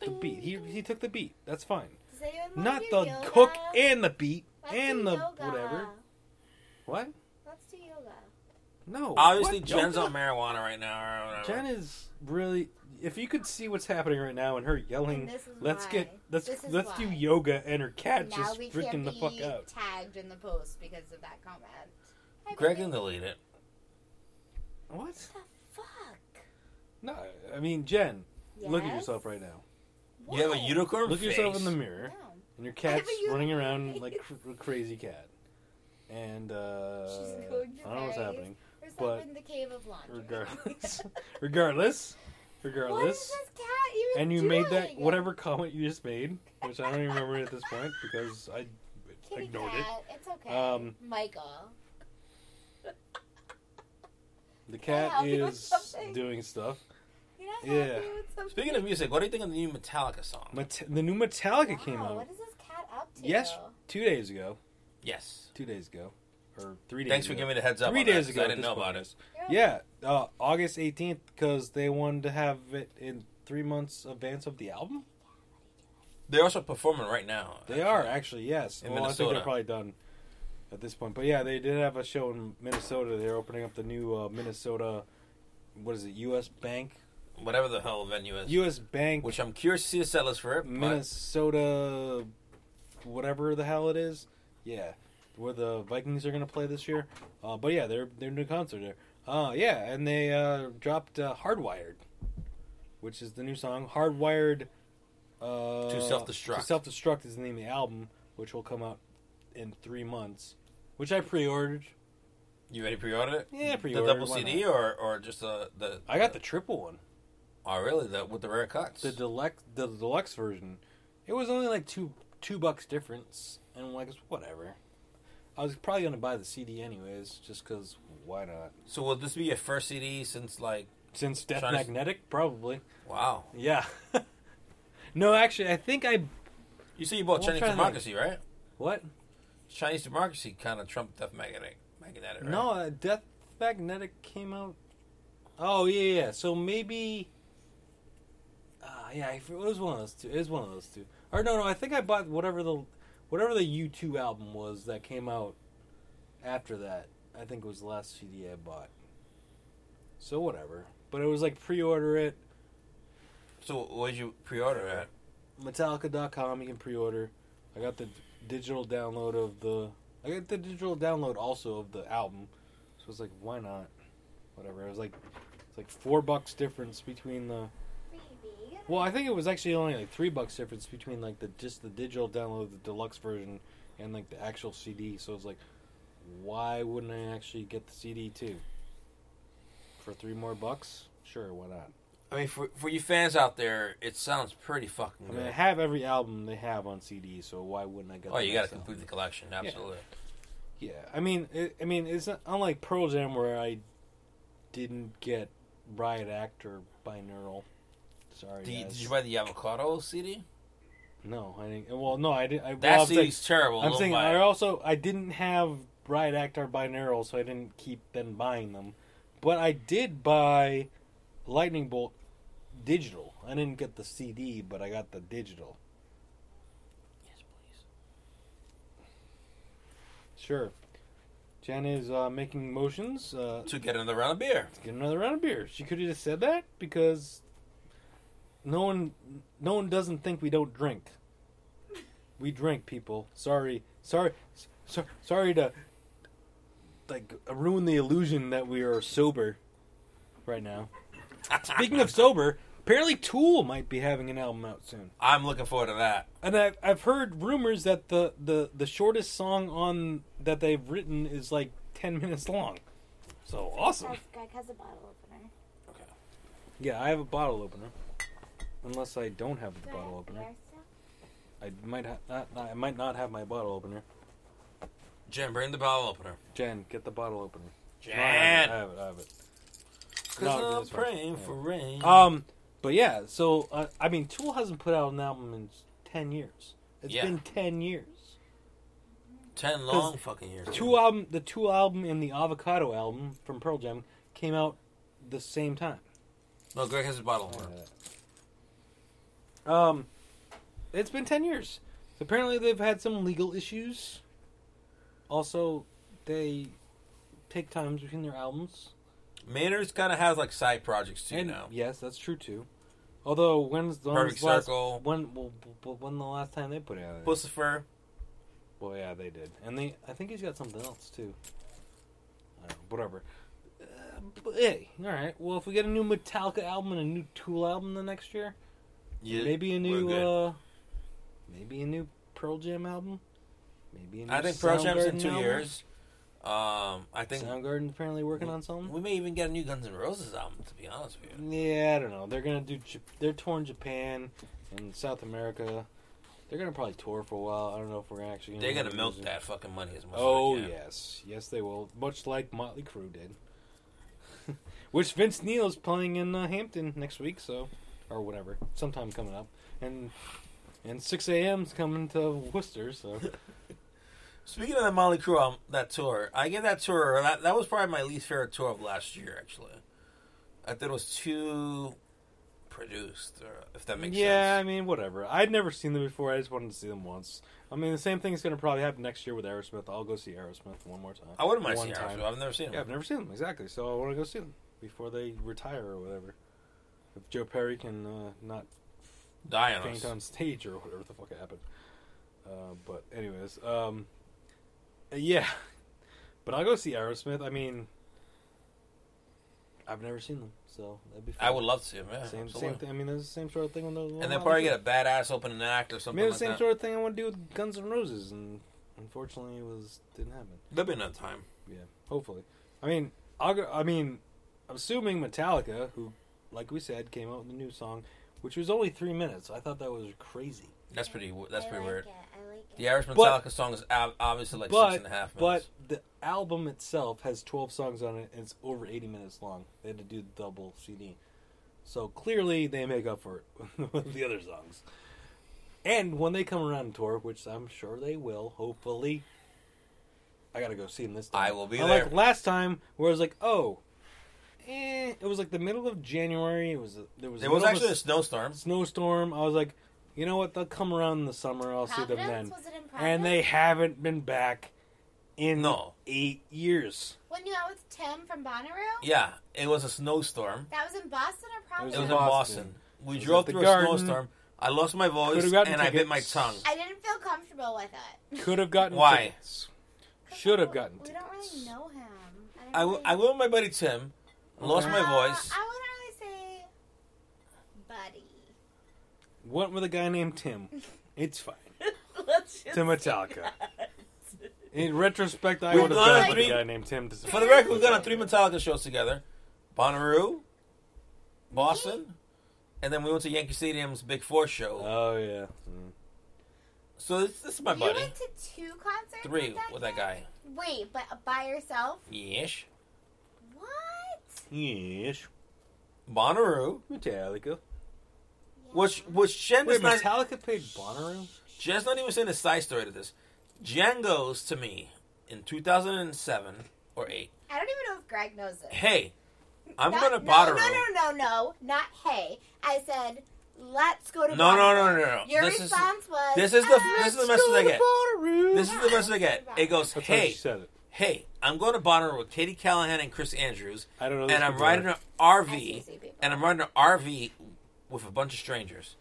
The beat. He he took the beat. That's fine. Does Not the do yoga? hook and the beat Let's and the yoga. whatever. What? Let's do yoga. No, Obviously, what? Jen's on marijuana right now. Or. Jen is really. If you could see what's happening right now and her yelling, And let's why. get let's let's do yoga and her cat now just freaking the fuck out. tagged in the post because of that comment. Hi, Greg baby. can delete it. What? What the fuck? No, I mean Jen, look at yourself right now. You have a What? unicorn Look at face. yourself in the mirror, No. and your I cat's running around face. like cr- a crazy cat. And uh, She's going to I don't know what's happening. Herself but in the cave of laundry. Regardless, regardless, What is regardless. this cat even and you doing? made that whatever comment you just made, which I don't even remember at this point because I Kitty ignored cat. It's okay. Um, Michael. The cat help you with is doing stuff. You not Yeah. with something? Speaking of music, what do you think of the new Metallica song? Met- the new Metallica wow, came out What is this cat up to? yes, two days ago. yes. Two days ago, or three days. Thanks for giving me the heads up. Three on that, ago. I didn't know about it. yes. Yeah, uh, August eighteenth because they wanted to have it in three months advance of the album. They're also performing right now. They are actually yes. In well, I think they're probably done at this point. But yeah, they did have a show in Minnesota. They're opening up the new uh, Minnesota. What is it? U.S. Bank. Whatever the hell venue is. U.S. Bank. Which I'm curious to see the set list for it. but- Minnesota. Whatever the hell it is. Yeah, where the Vikings are going to play this year. Uh, but yeah, they're a concert there. Uh, yeah, and they uh, dropped uh, "Hardwired," which is the new song. "Hardwired." Uh, To Self-Destruct. To Self Destruct is the name of the album, which will come out in three months. Which I pre-ordered. You already pre-ordered it? Yeah, pre-ordered. The double CD or or just the the. I got the triple one. Oh really? The with the rare cuts. the deluxe the deluxe version. It was only like two two bucks difference, and I'm like whatever. I was probably gonna buy the CD anyways, just because why not? so will this be your first CD since like? Since Death to- Magnetic, probably. Wow. Yeah. no, actually, I think I You see, you bought Well, Chinese to Democracy, right? what? Chinese Democracy kind of trumped Death Magnetic. Magnetic, right? No, uh, Death Magnetic came out. Oh yeah, yeah. So maybe. Uh, yeah, it was one of those two. It was one of those two. Or no, no. I think I bought whatever the whatever the U2 album was that came out after that. I think it was the last CD I bought. So whatever. But it was like pre-order it. So what did you pre-order at? Metallica.com. You can pre-order. I got the digital download of the. I got the digital download also of the album. So it's like, why not? Whatever. It was like, it's like four bucks difference between the. Well, I think it was actually only like three bucks difference between like the just the digital download, the deluxe version, and like the actual CD. So it's like, why wouldn't I actually get the CD too? For three more bucks, sure, why not? I mean, for for you fans out there, it sounds pretty fucking I good. mean, I have every album they have on CD, so why wouldn't I get? oh, you got to complete the collection, absolutely. Yeah, I mean, it, I mean, it's not unlike Pearl Jam where I didn't get Riot Act or Binaural. Sorry, Did you, guys. did you buy the Avocado CD? No, I didn't. Well, no, I didn't. I, That well, I'm saying, CD's terrible. I'm saying buy I also I didn't have Riot Act or Binaural, so I didn't keep then buying them. But I did buy Lightning Bolt digital. I didn't get the CD, but I got the digital. Yes, please. Sure. Jen is uh, making motions. Uh, To get another round of beer. get another round of beer. She could have just said that because no one, no one doesn't think we don't drink. We drink, people. Sorry, sorry, so, sorry to like ruin the illusion that we are sober right now. Speaking of sober, apparently Tool might be having an album out soon, I'm looking forward to that. and I've, I've heard rumors that the, the the shortest song on that they've written is like ten minutes long. So awesome. Greg, Greg has a bottle opener. Okay. Yeah, I have a bottle opener. Unless I don't have the bottle opener. I might ha- not. I might not have my bottle opener. Jen, bring the bottle opener. Jen, get the bottle opener. Jen! No, I have it. I have it. I have it. Because No, I'm it's fine. praying for rain. Um, but yeah. So uh, I mean, Tool hasn't put out an album in ten years. It's Yeah. been ten years. Ten long fucking years. Two album, the Tool album and the Avocado album from Pearl Jam came out the same time. No, Greg has his bottle opener. Um, it's been ten years. Apparently, they've had some legal issues. Also, they take times between their albums. Maynard's kind of has like side projects too and now. yes, that's true too. Although when's the Perfect last, Circle. when well, when the last time they put out? anything? Puscifer. Well, yeah, they did, and they I think he's got something else too. I don't know, whatever. Uh, but hey, all right. Well, if we get a new Metallica album and a new Tool album the next year, Maybe a new uh, maybe a new Pearl Jam album. Maybe a new I think Pearl Jam's in two album. years. Um, I think Soundgarden's apparently working on something. we may even get a new Guns N' Roses album. To be honest with you, Yeah, I don't know. They're gonna do. They're touring Japan and South America. They're gonna probably tour for a while. I don't know if we're gonna actually. they're gonna milk that fucking money as much. Oh as yes, yes they will. Much like Motley Crue did, which Vince Neil's playing in uh, Hampton next week, so or whatever, sometime coming up, and and Sixx:A.M.'s coming to Worcester, so Speaking of the Motley Crue, um, that tour, I gave that tour. That, that was probably my least favorite tour of last year. Actually, I thought it was too produced. Or, if that makes yeah. I mean, whatever. I'd never seen them before. I just wanted to see them once. I mean, the same thing is going to probably happen next year with Aerosmith. I'll go see Aerosmith one more time. I wouldn't mind seeing. Aerosmith. I've never seen them. Yeah, I've never seen them exactly, so I want to go see them before they retire or whatever. If Joe Perry can uh, not Die on faint us. on stage or whatever the fuck happened. Uh, but anyways, um, uh, yeah, but I'll go see Aerosmith. I mean, I've never seen them, so that'd be. Fun. I would love to see them. Yeah, Same, absolutely. same thing. I mean, there's the same sort of thing those. And they'll probably get a badass opening act or something mean, the same that. sort of thing I want to do with Guns N' Roses, and unfortunately, it was didn't happen. There'll be enough time. Yeah, hopefully. I mean, I'll go, I mean, assuming Metallica, who, like we said, came out with a new song, which was only three minutes. I thought that was crazy. That's pretty. That's I pretty like weird. It. I like it. The Irish But- Metallica song is ob- obviously like but six and a half minutes. But the album itself has twelve songs on it, and it's over eighty minutes long. They had to do the double CD, so clearly they make up for it with the other songs. And when they come around and tour, which I'm sure they will, hopefully, I gotta go see them this time. I will be Unlike there. Like last time, where it was like, oh, eh, it was like the middle of January. It was there was There was middle of actually a s- snowstorm. snowstorm. I was like, you know what? They'll come around in the summer. I'll see them then. Was it in And they haven't been back in No. eight years. When you out with Tim from Bonnaroo? Yeah, it was a snowstorm. That was in Boston or Providence? It was in Boston. Boston. We It drove at the through Garden. a snowstorm. I lost my voice Could've gotten and I bit my tongue. I didn't feel comfortable with it. Could have gotten Why? Should have gotten We tickets. don't really know him. I, don't I, w- really- I went with my buddy Tim. Lost my Uh, voice. I wouldn't really say buddy. Went with a guy named Tim. It's fine. Let's just To Metallica. In retrospect, I We've would have gone gone with three- a guy named Tim. To For the record, we've gone on three Metallica shows together. Bonnaroo, Boston, and then we went to Yankee Stadium's Big Four show. Oh yeah. Mm. so this, this is my you buddy. went to two concerts Three with that, with that kid? guy. Wait, but by yourself? Yes. What? Yes. Bonnaroo, Metallica. which which Jen Wait, does not. Metallica paid Bonnaroo. Jen's not even saying the side story to this. Jen goes to me in 2007 or 8. I don't even know if Greg knows this. Hey, I'm Not- going to no, Bonnaroo. No, no, no, no, not hey. I said, let's go to No, no, Bonnaroo. no, no, no. Your This is- response was, this is the- "Ah, this is the message go I get. Bonnaroo. This is the message I get. It goes, That's how hey, she said it. hey, I'm going to Bonnaroo with Katie Callahan and Chris Andrews, I don't know. and I'm riding an RV, and I'm riding an RV with a bunch of strangers.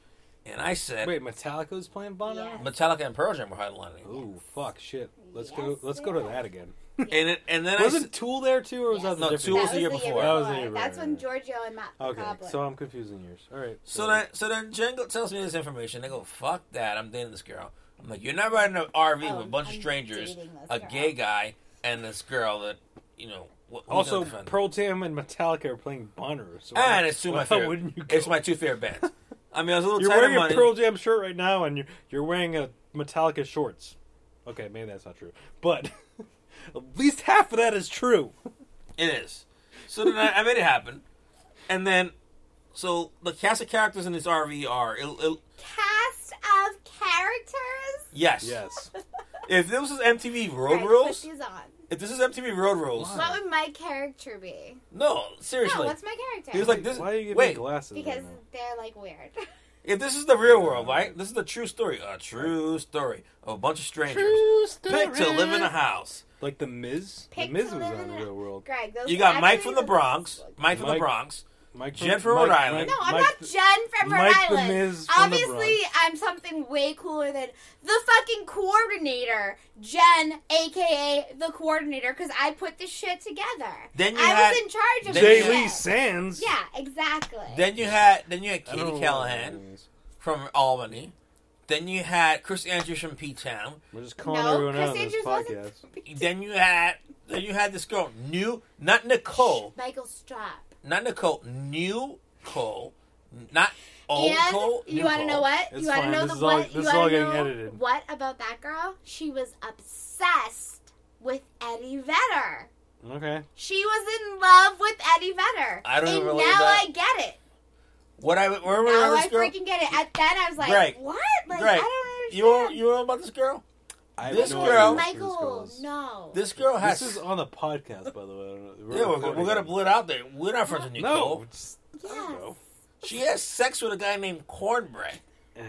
And I said, Wait, Metallica Metallica's playing Bonnaroo. Yeah. Metallica and Pearl Jam were headlining. Ooh, fuck, shit. Let's Yes, go. Let's go to that again. And it, and then I Wasn't said, Tool there too, or was Yes. that the No, different Tool year? was the year before. That was the year before. Oh, That's when right. Giorgio and Matt Okay, Cobbler. so I'm confusing yours. All right. So then, so then Jen tells me this information. I go, "Fuck that! I'm dating this girl." I'm like, "You're not riding an RV Oh, with a bunch of I'm strangers, a girl. gay guy, and this girl that you know." wh- Also. Pearl Jam and Metallica are playing Bonnaroo. So ah, and it's two of my favorite. wouldn't you go? It's my two favorite bands. I mean, I was a little You're wearing of a. Pearl Jam shirt right now, and you're you're wearing a Metallica shorts. Okay, maybe that's not true, but at least half of that is true. It is. So then I, I made it happen, and then so the cast of characters in this RV are it, it, Cast of characters. yes. Yes. If this was MTV Road Alright, Rules, Put these on. If this is MTV Road Rules, What would my character be? no, No, seriously, what's my character? he was like this. Why are you giving wait, me glasses? because right now? they're like weird. If this is the real world, right? This is the true story. A true story of a bunch of strangers True picked to live in a house. Like the Miz. Picked the Miz was on in the real world. Greg, those You got Mike from the the Bronx. Mike from the Mike- Bronx. Mike Jen from Rhode Island. No, I'm Mike not the- Jen from Rhode Mike the Island. Miz from the Obviously, Bronx. I'm something way cooler than the fucking coordinator, Jen, aka the coordinator, because I put this shit together. Then you I had- was in charge of then this you- Lee shit. Sands. Yeah, exactly. Then you had then you had I don't know Katie what Callahan means. from Albany. Then you had Chris Andrews from P Town. We're just calling No, everyone Chris out on this Andrews podcast. wasn't. Then you had then you had this girl, new not Nicole, Michael Strap. Not Nicole, new Cole, not old and Cole. you want to know what? It's you want to fine. know This the is all- what? this you is wanna all getting know edited. What about that girl? She was obsessed with Eddie Vedder. Okay. She was in love with Eddie Vedder. I don't and even now believe that. I get it. What I remember Now this I girl? freaking get it. At then I was like, Greg, what? Like Greg, I don't You know, understand. you know about this girl? I This no girl- idea this Michael, no. This girl has. This is on the podcast, by the way. I don't yeah, we're, we're gonna it. blow it out there. We're not friends with Nicole. No. It's, yes. She has sex with a guy named Cornbread.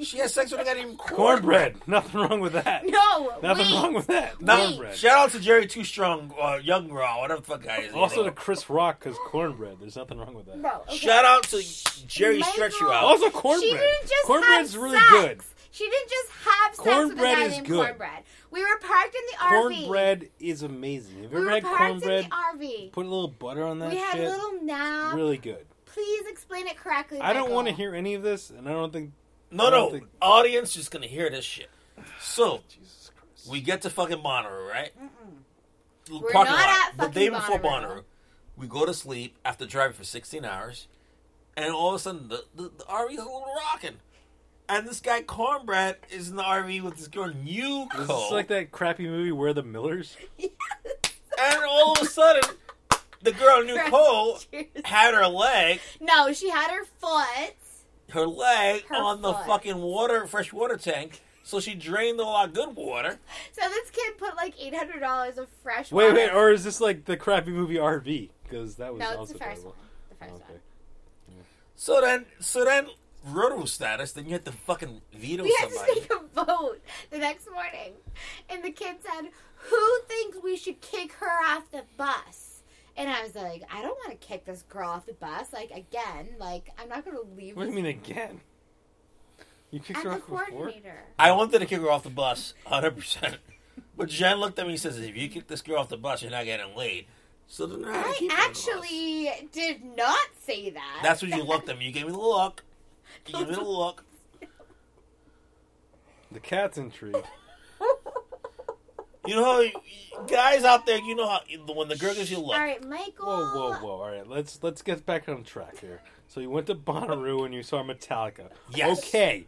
She has sex with a guy named Cornbread. Cornbread. Nothing wrong with that. No. Nothing wait. wrong with that. Now, Cornbread. shout out to Jerry Too Strong, uh, Young Raw, whatever the fuck guy is. Also to. Chris Rock because cornbread. There's nothing wrong with that. No. Okay. shout out to Jerry Michael- Stretch You Out. Also She cornbread. didn't just Cornbread's have really sex. good. She didn't just have sex Cornbread with a guy named good. Cornbread. We were parked in the RV. Cornbread is amazing. Have you We ever were had parked cornbread? in the RV. Put a little butter on that shit. we had shit. little nap. Really good. Please explain it correctly. I don't want to hear any of this, and I don't think. No, don't no, think- audience just gonna hear this shit. So Jesus Christ. we get to fucking Bonnaroo, right? We're Parking not lot. at the day before Bonnaroo. Bonnaroo. We go to sleep after driving for 16 hours, and all of a sudden the, the, the RV is a little rocking. And this guy Cornbread is in the RV with this girl New Is Cole. this like that crappy movie Where the Millers? and all of a sudden, the girl Nicole had her leg, No, she had her foot. her leg Her on the fucking water, fresh water tank. So she drained all our good water. So this kid put like eight hundred dollars of fresh Wait, water. wait, or is this like the crappy movie RV? Because that was no, it's also the first terrible. one. The first Okay. one. So then, so then, roto status. Then you have to fucking veto We had somebody. to take a vote the next morning, and the kid said, "Who thinks we should kick her off the bus?" And I was like, "I don't want to kick this girl off the bus. Like again, like I'm not going to leave." What do you mean again? You kicked I'm her the off before? coordinator. I wanted to kick her off the bus, hundred percent. But Jen looked at me and says, "If you kick this girl off the bus, you're not getting laid." So then I, I keep her on the bus. actually did not say that. That's what you looked at me. You gave me the look. You gave me the look. The cat's intrigued. You know, how you- guys out there, you know how when the girl gives you a look. All right, Michael. Whoa, whoa, whoa! All right, let's let's get back on track here. So you went to Bonnaroo and you saw Metallica. Yes. Okay.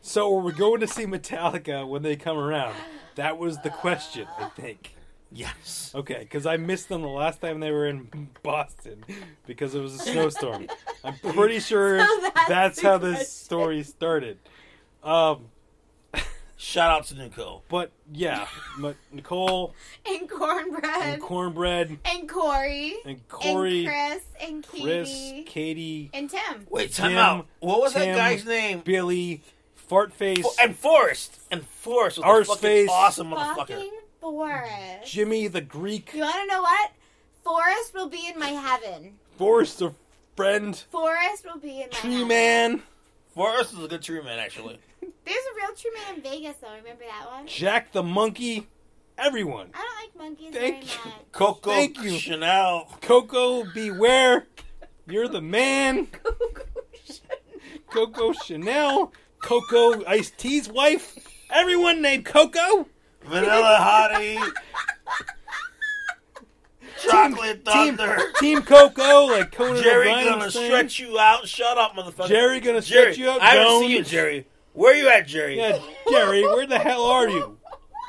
So we're going to see Metallica when they come around. That was the question, I think. Yes. Okay, because I missed them the last time they were in Boston because it was a snowstorm. I'm pretty sure So that's that's, the how this question. story started. Um, Shout out to Nicole. but yeah, but Nicole and Cornbread and Cornbread and Corey and Corey, and Chris and Katie Chris, Katie, and Tim. Wait, time Jim, out. What was Tim, that guy's name? Billy, Fartface, Fo- And Forrest. And Forrest was a fucking Arseface. awesome motherfucker. Fucking Forrest. Jimmy the Greek, You want to know what? Forest will be in my heaven. Forest the friend, Forest will be in my Tree heaven. Man, Forest is a good tree man, actually. There's a real tree man in Vegas, though. Remember that one? Jack the Monkey, everyone. I don't like monkeys Thank very you. much. Coco Thank you. Chanel. Coco, beware, you're the man. Coco Chanel, Coco Ice T's wife, everyone named Coco. Vanilla Hottie. Chocolate Team, Thunder. Team Coco, like Conan Jerry O'Brien gonna was saying. stretch you out. Shut up, motherfucker. Jerry gonna Jerry, stretch you out. I haven't Don't. seen you, Jerry. Where you at, Jerry? Yeah, Jerry, where the hell are you?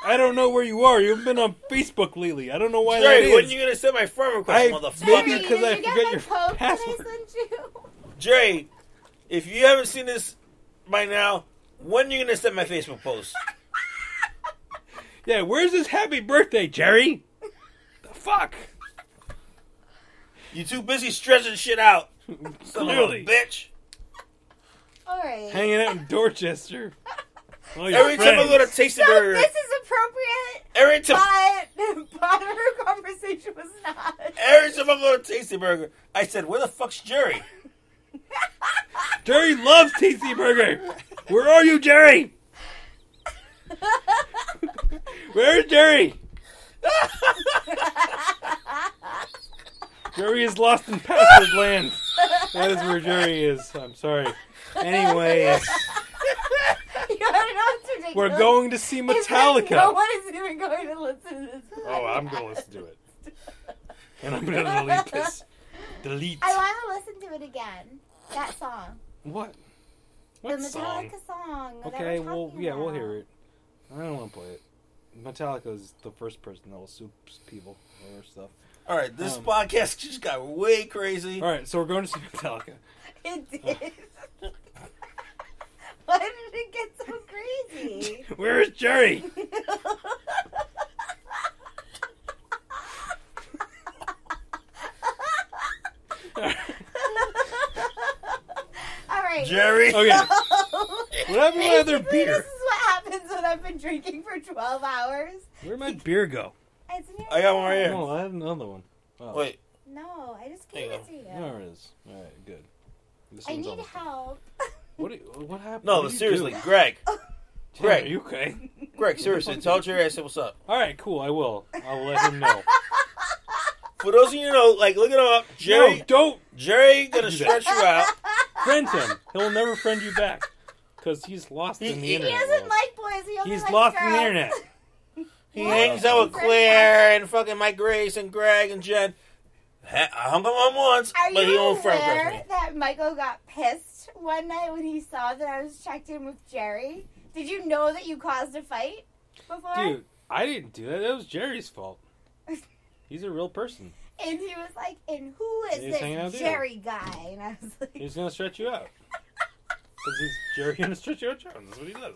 I don't know where you are. You haven't been on Facebook lately. I don't know why Jerry, that when is. you gonna send my friend request, I- motherfucker? maybe Jerry, because did I you get forget my your post password. That I sent you? Jerry, if you haven't seen this by now, when are you gonna send my Facebook post? Yeah, where's this happy birthday, Jerry? The fuck? You too busy stretching shit out. Son of a Clearly. bitch. story. hanging out in Dorchester. All your Every time I friends. go to Tasty so Burger, this is appropriate, every time, but but her conversation was not. every time I go to Tasty Burger, I said, "Where the fuck's Jerry?" Jerry loves Tasty Burger. Where are you, Jerry? Where's Jerry? Jerry is lost in password land. That is where Jerry is. I'm sorry. Anyway, You don't know what's ridiculous. we're going to see Metallica. No one is even going to listen to this. Oh, I'm going to listen to it. And I'm going to delete this. Delete. I want to listen to it again. That song. What? What the song? Metallica song. that Okay, well, yeah, we'll hear it. I don't want to play it. Metallica is the first person that will sue people or stuff. All right, this Um, podcast just got way crazy. All right, so we're going to see Metallica. It did. Why did it get so crazy? Where is Jerry? All right. Jerry. Okay, what happened to my other Basically, This is what happens when I've been drinking for 12 hours. Where'd my beer go? It's in your I got one right here. Oh, I had another one. Oh, Wait, No, I just There gave you it to you. there it is. All right, good. This I one's need almost help. What? do you- What happened? no, What but did you seriously, do? Greg, Jerry, Greg. are you okay? Greg, seriously, tell Jerry I said what's up. All right, cool. I will. I'll let him know. For those of you who know, like, look it up. Jerry, No, don't Jerry, gonna do stretch you out. Friend him. He'll never friend you back because he's lost He- in the he He internet. doesn't world. like boys. He only He's likes lost in the internet. He What? hangs out with Claire and fucking Mike Grace and Greg and Jen. I hung up on once, Are but he won't friend me. that Michael got pissed one night when he saw that I was checked in with Jerry? Did you know that you caused a fight before? Dude, I didn't do that. That was Jerry's fault. He's a real person. And he was like, "And who is He's hanging out this with you. Jerry guy?" And I was like, He's gonna stretch you out. Because he's Jerry gonna stretch you out. John. That's what he does.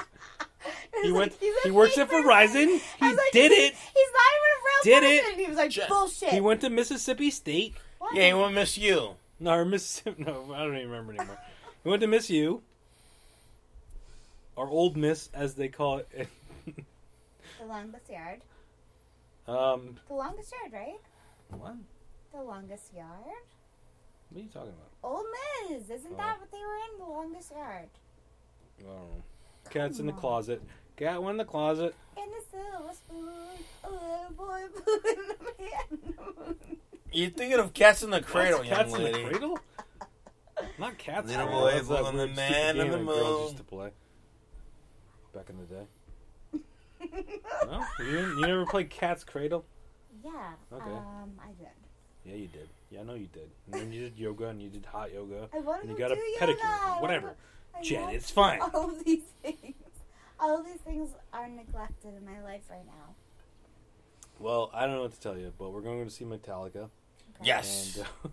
He went. like, He works at. Verizon. I He like, did "He's- it. He's not even a real Did person. it. And he was like, Jen- "Bullshit." He went to Mississippi State. What? Yeah, he won't miss you. No, or Mississippi. No, I don't even remember anymore. He went to Miss U, or Ole Miss, as they call it. the longest yard. um, The longest yard, right? What? The longest yard. What are you talking about? Old Miz, isn't Oh. that what they were in? The longest yard. I don't know. Cat's in the on. closet. Cat went in the closet. In the silver spoon, a little boy blew in the man. You're thinking of Cats in the Cradle, What's young Cats lady. in the cradle? Not cats. Little in boy That's that blew in the weird, stupid man game in the that girls moon. used to play back in the day. No, you, you never played Cat's Cradle? Yeah. Okay. Um, I did. Yeah, you did. Yeah, I know you did. And then you did yoga and you did hot yoga. I want And to you got a do pedicure. yoga. I Whatever. I Jen, want it's fine. All of these things. All of these things are neglected in my life right now. Well, I don't know what to tell you, but we're going to see Metallica. Yes. And uh,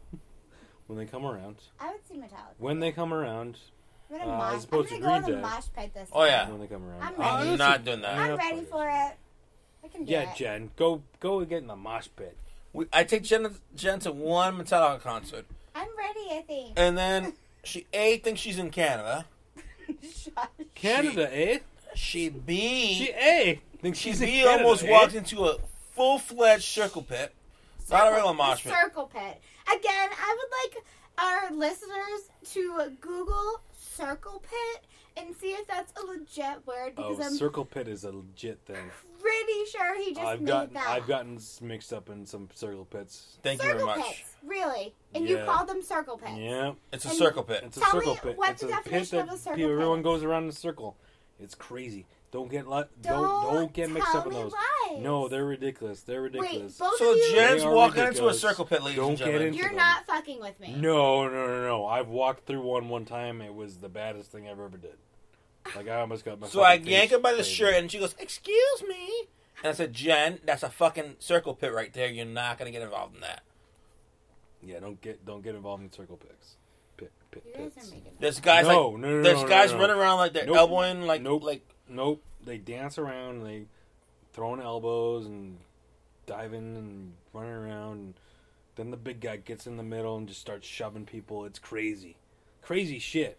when they come around, I would see Metallica. when they come around, I'm gonna uh, mosh. as opposed I'm to gonna go Green in the Day. mosh pit this Oh, yeah. when they come around, I'm ready. I'm not doing that. I'm ready for it. I can do Yeah, it. Jen, go go and get in the mosh pit. We, I take Jen, Jen to one Metallica concert, I'm ready. I think. and then she A thinks she's in Canada. Shush. Canada, eh? She B She a think she she's in B Canada, almost eh? walked into a full fledged circle pit. Not a real the mosh pit. Circle pit. Again, I would like our listeners to Google circle pit and see if that's a legit word Oh, because I'm circle pit is a legit thing. Pretty sure he just I've made gotten that. I've gotten mixed up in some circle pits. Thank you very circle much. pits, really? And you Yeah. call them circle pits? Yeah, It's a And- circle pit. it's a Tell circle me pit. what it's the a pit definition that of a circle people- everyone pit goes around in a circle. It's crazy. Don't get let don't Don't, don't get mixed tell up in me those. lies. No, they're ridiculous. They're Wait, ridiculous. both So of you, Jen's They are walking into a ridiculous. circle pit, ladies Don't and get gentlemen. into you're them. not fucking with me. No, no, no, no. I've walked through one one time. It was the baddest thing I've ever did. Like I almost got my. So I yank her by the crazy. shirt, and she goes, "Excuse me." And I said, "Jen, that's a fucking circle pit right there. You're not gonna get involved in that." Yeah, don't get don't get involved in circle pits. Pit pit pits. There's guys No, like no, no, there's no, no, guys no. running around like they're Nope. elbowing like Nope. like Nope. They dance around. and They throwing elbows and diving and running around. And then the big guy gets in the middle and just starts shoving people. It's crazy, crazy shit.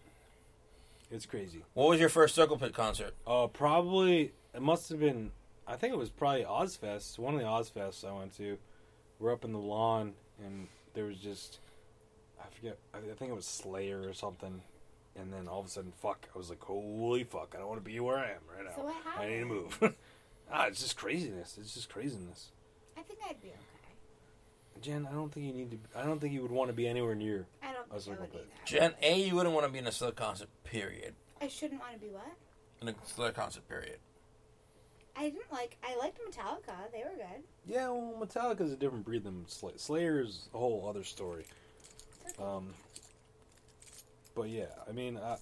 It's crazy. What was your first Circle Pit concert? Uh, probably it must have been. I think it was probably Ozzfest. One of the Ozzfests I went to. We're up in the lawn, and there was just I forget. I I think it was Slayer or something. And then all of a sudden, fuck! I was like, "Holy fuck! I don't want to be where I am right now. So what happened? I need to move." ah, it's just craziness. It's just craziness. I think I'd be okay. Jen, I don't think you need to. I don't think you would want to be anywhere near. I don't A think I circle would pit. either. Jen, A, you wouldn't want to be in a Slither concert, period. I shouldn't want to be what? In a Slither concert, period. I didn't like. I liked Metallica. They were good. Yeah, well, Metallica's a different breed than Slayer. Slayer's a whole other story. Um, but yeah, I mean, uh,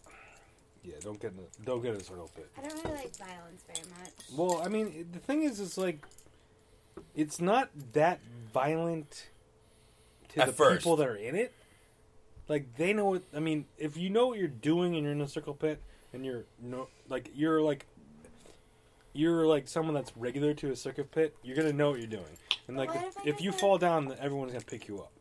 yeah, don't get in a, don't get in a circle pit. I don't really like violence very much. Well, I mean, the thing is, it's like it's not that violent to At the first. people that are in it. Like they know what I mean. If you know what you're doing and you're in a circle pit and you're no like you're like you're like someone that's regular to a circle pit, you're gonna know what you're doing. And like What if, if I if you the- fall down, everyone's gonna pick you up.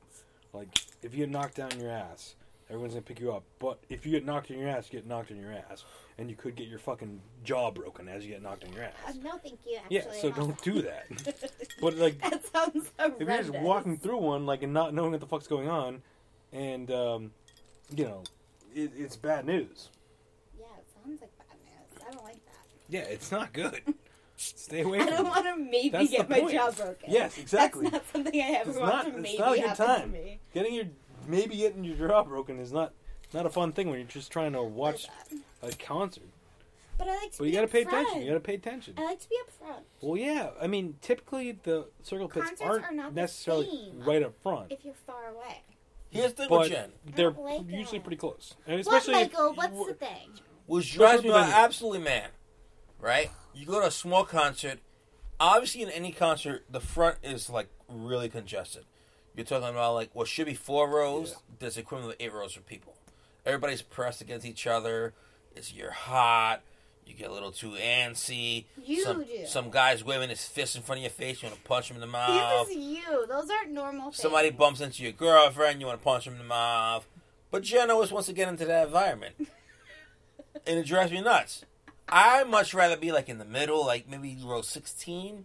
Like if you knock down your ass, everyone's gonna pick you up. But if you get knocked in your ass, you get knocked in your ass, and you could get your fucking jaw broken as you get knocked in your ass. Uh, no, thank you. Actually, Yeah, so don't do that. But like, that sounds horrendous. if you're just walking through one, like, and not knowing what the fuck's going on, and um, you know, it, it's bad news. Yeah, it sounds like bad news. I don't like that. Yeah, it's not good. Stay away. I don't want to maybe That's get my point. jaw broken. Yes, exactly. That's not something I ever It's want not. to It's maybe not a good happen time. to me. Getting your maybe getting your jaw broken is not not a fun thing when you're just trying to watch a concert. But I like to But be you got to pay upfront. attention. You got to pay attention. I like to be up front. Well, yeah. I mean, typically the circle pits Concerts aren't are not the necessarily same. right up front, If you're far away. Here's the thing but Jen. they're don't like usually it. pretty close. And What, especially if Michael? you What's were- the thing? was drives me Especially venue. absolutely mad, right? You go to a small concert. Obviously, in any concert, the front is like really congested. You're talking about like what should be four rows. Yeah. There's equivalent of eight rows for people. Everybody's pressed against each other. It's you're hot. You get a little too antsy. You some, do. Some guy's waving his fist in front of your face. You want to punch him in the mouth. This is you. Those aren't normal things. Somebody bumps into your girlfriend, you want to punch him in the mouth. But Jen always wants to get into that environment. and it drives me nuts. I'd much rather be like in the middle, like maybe row 16.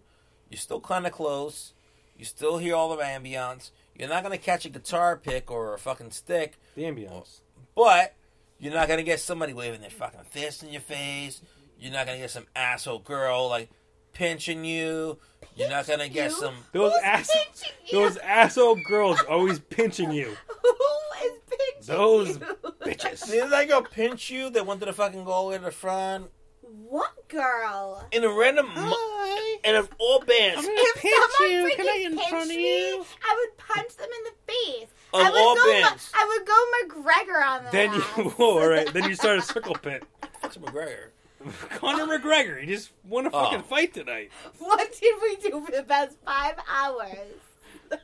You're still kind of close. You still hear all the ambience. You're not going to catch a guitar pick or a fucking stick, the ambiance. but you're not going to get somebody waving their fucking fist in your face. You're not going to get some asshole girl like pinching you. You're not going to get you? some. Those Who's ass, pinching you? those asshole girls always pinching you. Who is pinching Those you? bitches. Didn't they go pinch you? They wanted to fucking go all the way to the front. What girl? In a random. Mo- and of all bands. If someone freaking pinched me, I would punch them in the face. Of I would all go. bands. I would go McGregor on them. Then you, whoa, all right. Then you start a circle pit. Fuck's McGregor. Conor McGregor, he just won a fucking Oh. fight tonight. What did we do for the past five hours?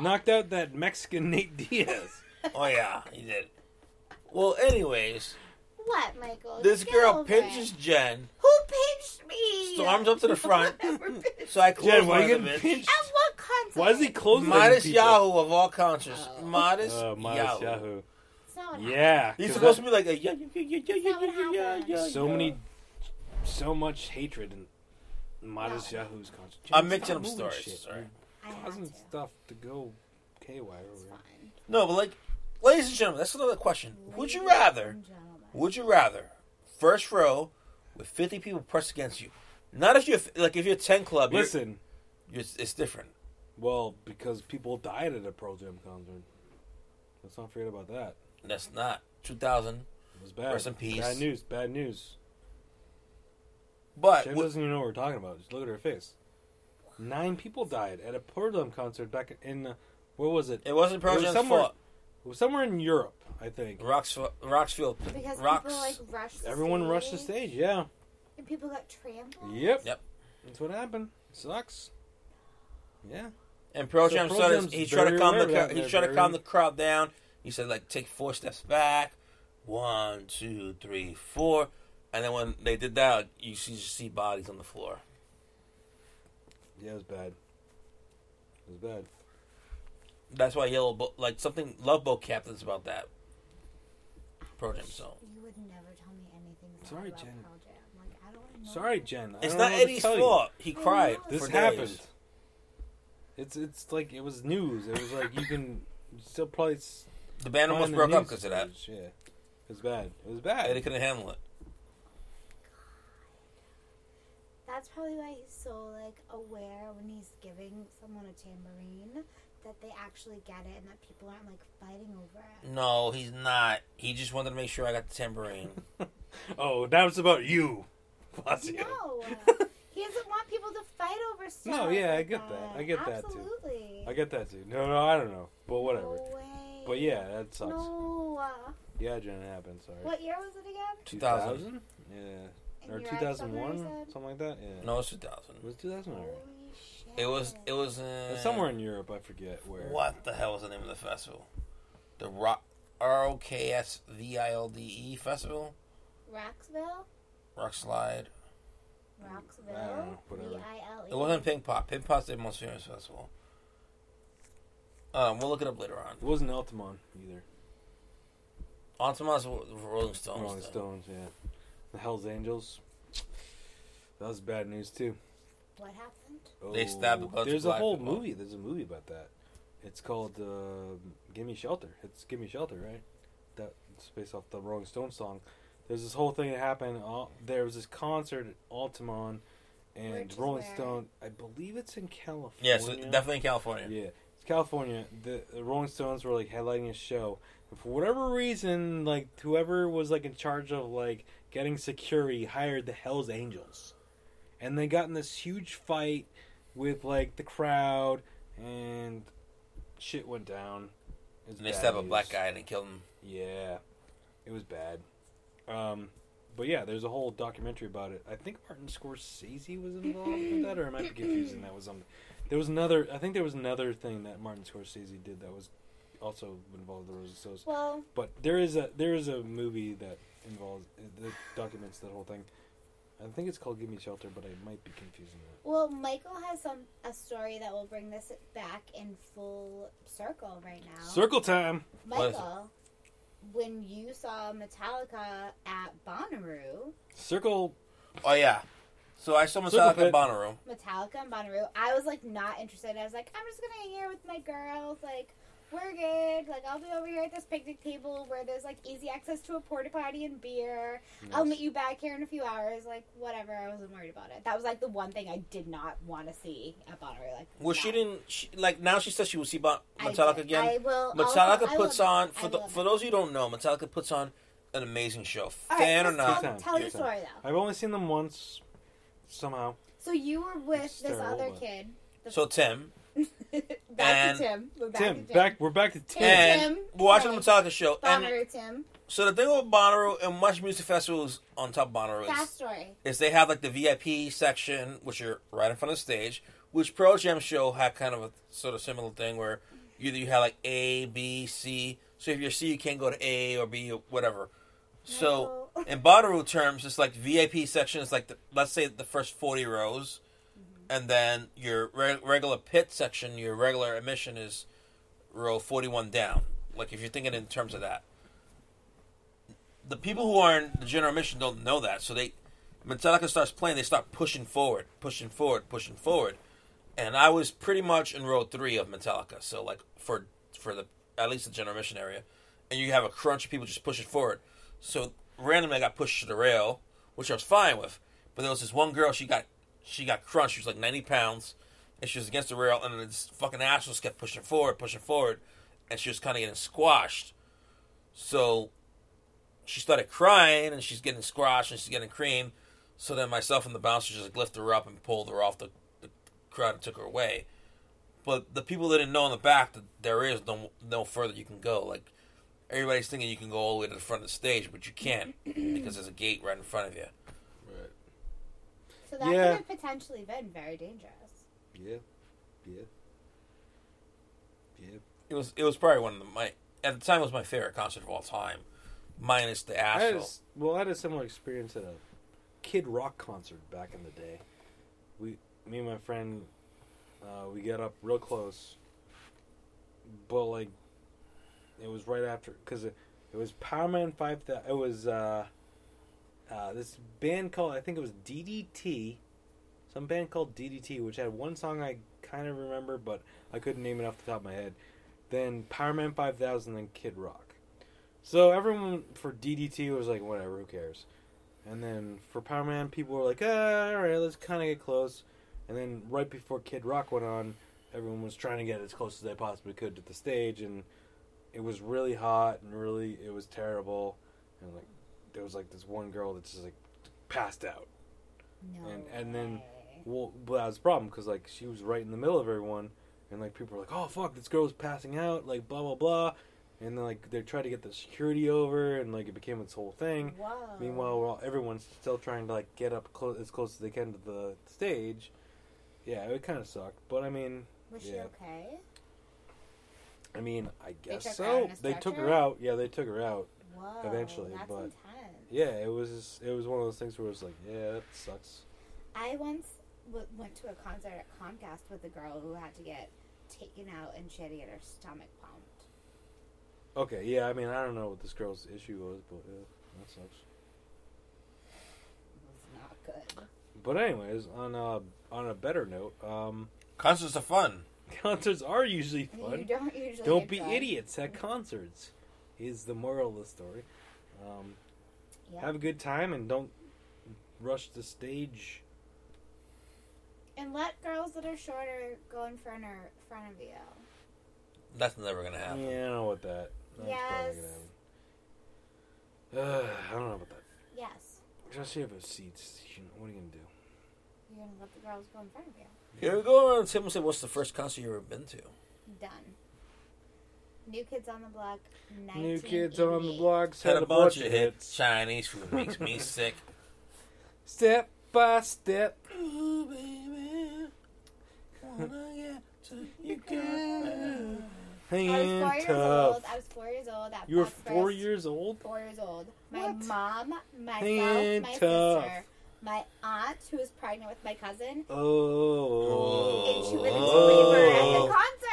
Knocked out that Mexican Nate Diaz. Oh, yeah, he did. Well, anyways, What, Michael? this Get girl pinches it. Jen, Who pinched me? storms up to the front, so I close Jen, why one you of the getting pinched? At what concert? Why is he closing Modest? Yahoo of all concerts. Oh. Modest, Oh, modest Yahoo. Yahoo. It's not what Yeah. he's supposed that- to be like a yeah, yeah, yeah, yeah, yeah, yeah, yeah, yeah, so yeah. many, so much hatred in modest No. Yahoo's concert. I'm Jen, mixing up stories, shit. sorry. I had Causing to. stuff to go KY over It's here. fine. No, but like, ladies and gentlemen, that's another question. Would you Ladies rather? Would you rather first row with 50 people pressed against you? Not if you're like if you're 10 club. you're- Listen, you're, it's, it's different. well, because people died at a Pearl Jam concert. Let's not forget about that. That's not 2000. It was bad. Rest in peace. Bad news. Bad news. But w- doesn't even know what we're talking about. Just look at her face. Nine people died at a Pearl Jam concert back in uh, where was it? it wasn't Pearl Jam's fault. It somewhere in Europe, I think. Roxville, Roxfield, Because Rocks. people like rushed. The Everyone stage, rushed the stage. Yeah. And people got trampled. Yep. Yep. That's what happened. Sucks. Yeah. And Pearl So Jam Pearl started. Jam's He tried to very calm the. aware of crowd- that, He they're tried to very- calm the crowd down. He said like take four steps back, one, two, three, four, and then when they did that, you see just see bodies on the floor. Yeah, it was bad. It was bad. That's why Yellow Boat, like something Love Boat Captain's about that. Pearl Jam song. You would never tell me anything. Sorry, about Jen. Pearl Jam. Like, I don't know. Sorry, Jen. I It's don't not know what to Eddie's tell you. fault. He I cried. know. This for happened. It's it's like it was news. It was like you can still probably s- The band almost find the broke up news because of that. stories. Yeah, it was bad. It was bad. Eddie couldn't handle it. That's probably why he's so like aware when he's giving someone a tambourine that they actually get it and that people aren't like fighting over it. No, he's not. He just wanted to make sure I got the tambourine. Oh, that was about you, Fazio. No, he doesn't want people to fight over stuff. No, yeah, I like get that. I get that, too. Absolutely. I get that too. No, no, I don't know, but whatever. No way. But yeah, that sucks. No. Yeah, Jen, it happened. Sorry. What year was it again? 2000. Yeah, And or you're two at thousand Summer, one, you said? something like that. Yeah. No, it's 2000. it was two thousand Holy one. shit. It was. It was in Somewhere in Europe, I forget where. What the hell was the name of the festival? The Rock R O K S V I L D E festival. Roxville? Rock Slide. Roxville? I don't know, whatever. V-I-L-E. It wasn't Pinkpop. Pink Pop's the most famous festival. Um, we'll look it up later on. It wasn't Altamont either. Altamont's Rolling Stones. Rolling thing. Stones, yeah. The Hell's Angels. That was bad news too. What happened? They stabbed a bunch of There's a black whole people. movie. There's a movie about that. It's called uh, "Gimme Shelter." It's "Gimme Shelter," right? That's based off the Rolling Stones song. There's this whole thing that happened. Uh, there was this concert at Altamont, and Which Rolling where? Stone. I believe it's in California. Yes, definitely in California. Yeah, it's California. The, the Rolling Stones were like headlining a show, and for whatever reason, like whoever was like in charge of like getting security hired the Hell's Angels, and they got in this huge fight with like the crowd, and shit went down. It was And they bad stabbed a black guy and they killed him. Yeah, it was bad. Um, but yeah, there's a whole documentary about it. I think Martin Scorsese was involved with that, or I might be confusing that with something. There was another. I think there was another thing that Martin Scorsese did that was also involved with the Rolling Stones. Well, But there is a there is a movie that involves that documents that whole thing. I think it's called "Give Me Shelter," but I might be confusing that. well, Michael has some a story that will bring this back in full circle right now. Circle time. What is it? Michael, when you saw Metallica at Bonnaroo, Circle. Oh yeah. So I saw Metallica pit. at Bonnaroo. Metallica and Bonnaroo, I was like not interested. I was like, I'm just gonna hang here with my girls. Like, we're good. Like, I'll be over here at this picnic table where there's like easy access to a porta potty and beer. I'll meet you back here in a few hours. Like, whatever. I wasn't worried about it. That was like the one thing I did not want to see at Bonnaroo. Like, Well, she didn't. She, like now, she says she will see Bon- Metallica did. again. I will. Metallica also, puts will- on for the, will. for those who don't know, Metallica puts on an amazing show. All right, Fan or not, Tell, Good tell your good story though. I've only seen them once. Somehow. So you were with It's this terrible, other but- kid. The- so Tim back and- to Tim. We're back Tim, to Tim. back. We're back to Tim. Tim. and we're watching the Tim. Metallica show. And Bonnaroo Tim. so the thing with Bonnaroo and much music festivals on top of Bonnaroo Fast is, story. is they have like the VIP section, which are right in front of the stage. Which Pearl Jam show had kind of a sort of similar thing where either you had like A, B, C. So if you're C, you can't go to A or B or whatever. So No. in Bonnaroo terms, it's like VIP section is like the, let's say the first forty rows, and then your re- regular pit section, your regular admission is row forty-one down. Like if you're thinking in terms of that, the people who are in the general admission don't know that, so they Metallica starts playing, they start pushing forward, pushing forward, pushing forward, and I was pretty much in row three of Metallica. So like for for the at least the general admission area, and you have a crunch of people just pushing forward. So randomly, I got pushed to the rail, which I was fine with. But there was this one girl, she got she got crunched. She was like ninety pounds, and she was against the rail, and this fucking ass just kept pushing forward, pushing forward, and she was kind of getting squashed. So she started crying, and she's getting squashed, and she's getting cream. So then myself and the bouncer just like lifted her up and pulled her off the, the crowd and took her away. But the people that didn't know in the back that there is no no further you can go. Like everybody's thinking you can go all the way to the front of the stage, but you can't because there's a gate right in front of you. Right. So that Yeah. could have potentially been very dangerous. Yeah. Yeah. Yeah. It was it was probably one of the, my at the time it was my favorite concert of all time, minus the I Asheville. s- well, I had a similar experience at a Kid Rock concert back in the day. We, me and my friend, uh, we got up real close, but like, it was right after because it, It was Powerman Five. Thou- It was uh, uh, this band called I think it was DDT, some band called DDT, which had one song I kind of remember, but I couldn't name it off the top of my head. Then Powerman Five Thousand, then Kid Rock. So everyone for DDT was like, whatever, who cares? And then for Powerman, people were like, ah, all right, let's kind of get close. And then right before Kid Rock went on, everyone was trying to get as close as they possibly could to the stage, and it was really hot and really it was terrible. And like there was like this one girl that just like passed out. No And- and then- Well, but that was the problem because like she was right in the middle of everyone, and like people were like, "Oh fuck, this girl's passing out," like blah blah blah, and then like they tried to get the security over, and like it became this whole thing. Meanwhile, while everyone's still trying to like get up close as close as they can to the stage, yeah, it kind of sucked. But I mean, was she okay? I mean, I guess out so. They took her out. Yeah, they took her out. Whoa. Eventually, but- intense. Yeah, it was it was one of those things where it was like, yeah, that sucks. I once w- went to a concert at Comcast with a girl who had to get taken out and she had to get her stomach pumped. Okay, yeah, I mean, I don't know what this girl's issue was, but yeah, that sucks. It was not good. But anyways, on a on a better note, um, Concerts are fun. concerts are usually You fun. don't usually Don't be idiots at concerts. Is the moral of the story. Um, Yeah. Have a good time and don't rush the stage. and let girls that are shorter go in front or front of you. That's never gonna happen. Yeah, I don't know about that. That's Yes. gonna happen. Uh, I don't know about that. Yes. Especially if it's seats. You know, what are you gonna do? You're gonna let the girls go in front of you. Here we go around the table and say, "What's the first concert you've ever been to?" Done. New Kids on the Block. New kids on the 1988. blocks Had a bunch of hits. Chinese food makes me sick. Step by step. Ooh, baby, wanna get to you, girl. I was Hanging four years old. I was four years old. At You were Buck's four first- years old. Four years old. My What? mom, myself, Hanging my tough. sister, my aunt who was pregnant with my cousin, Oh. and she went into labor at the oh. concert.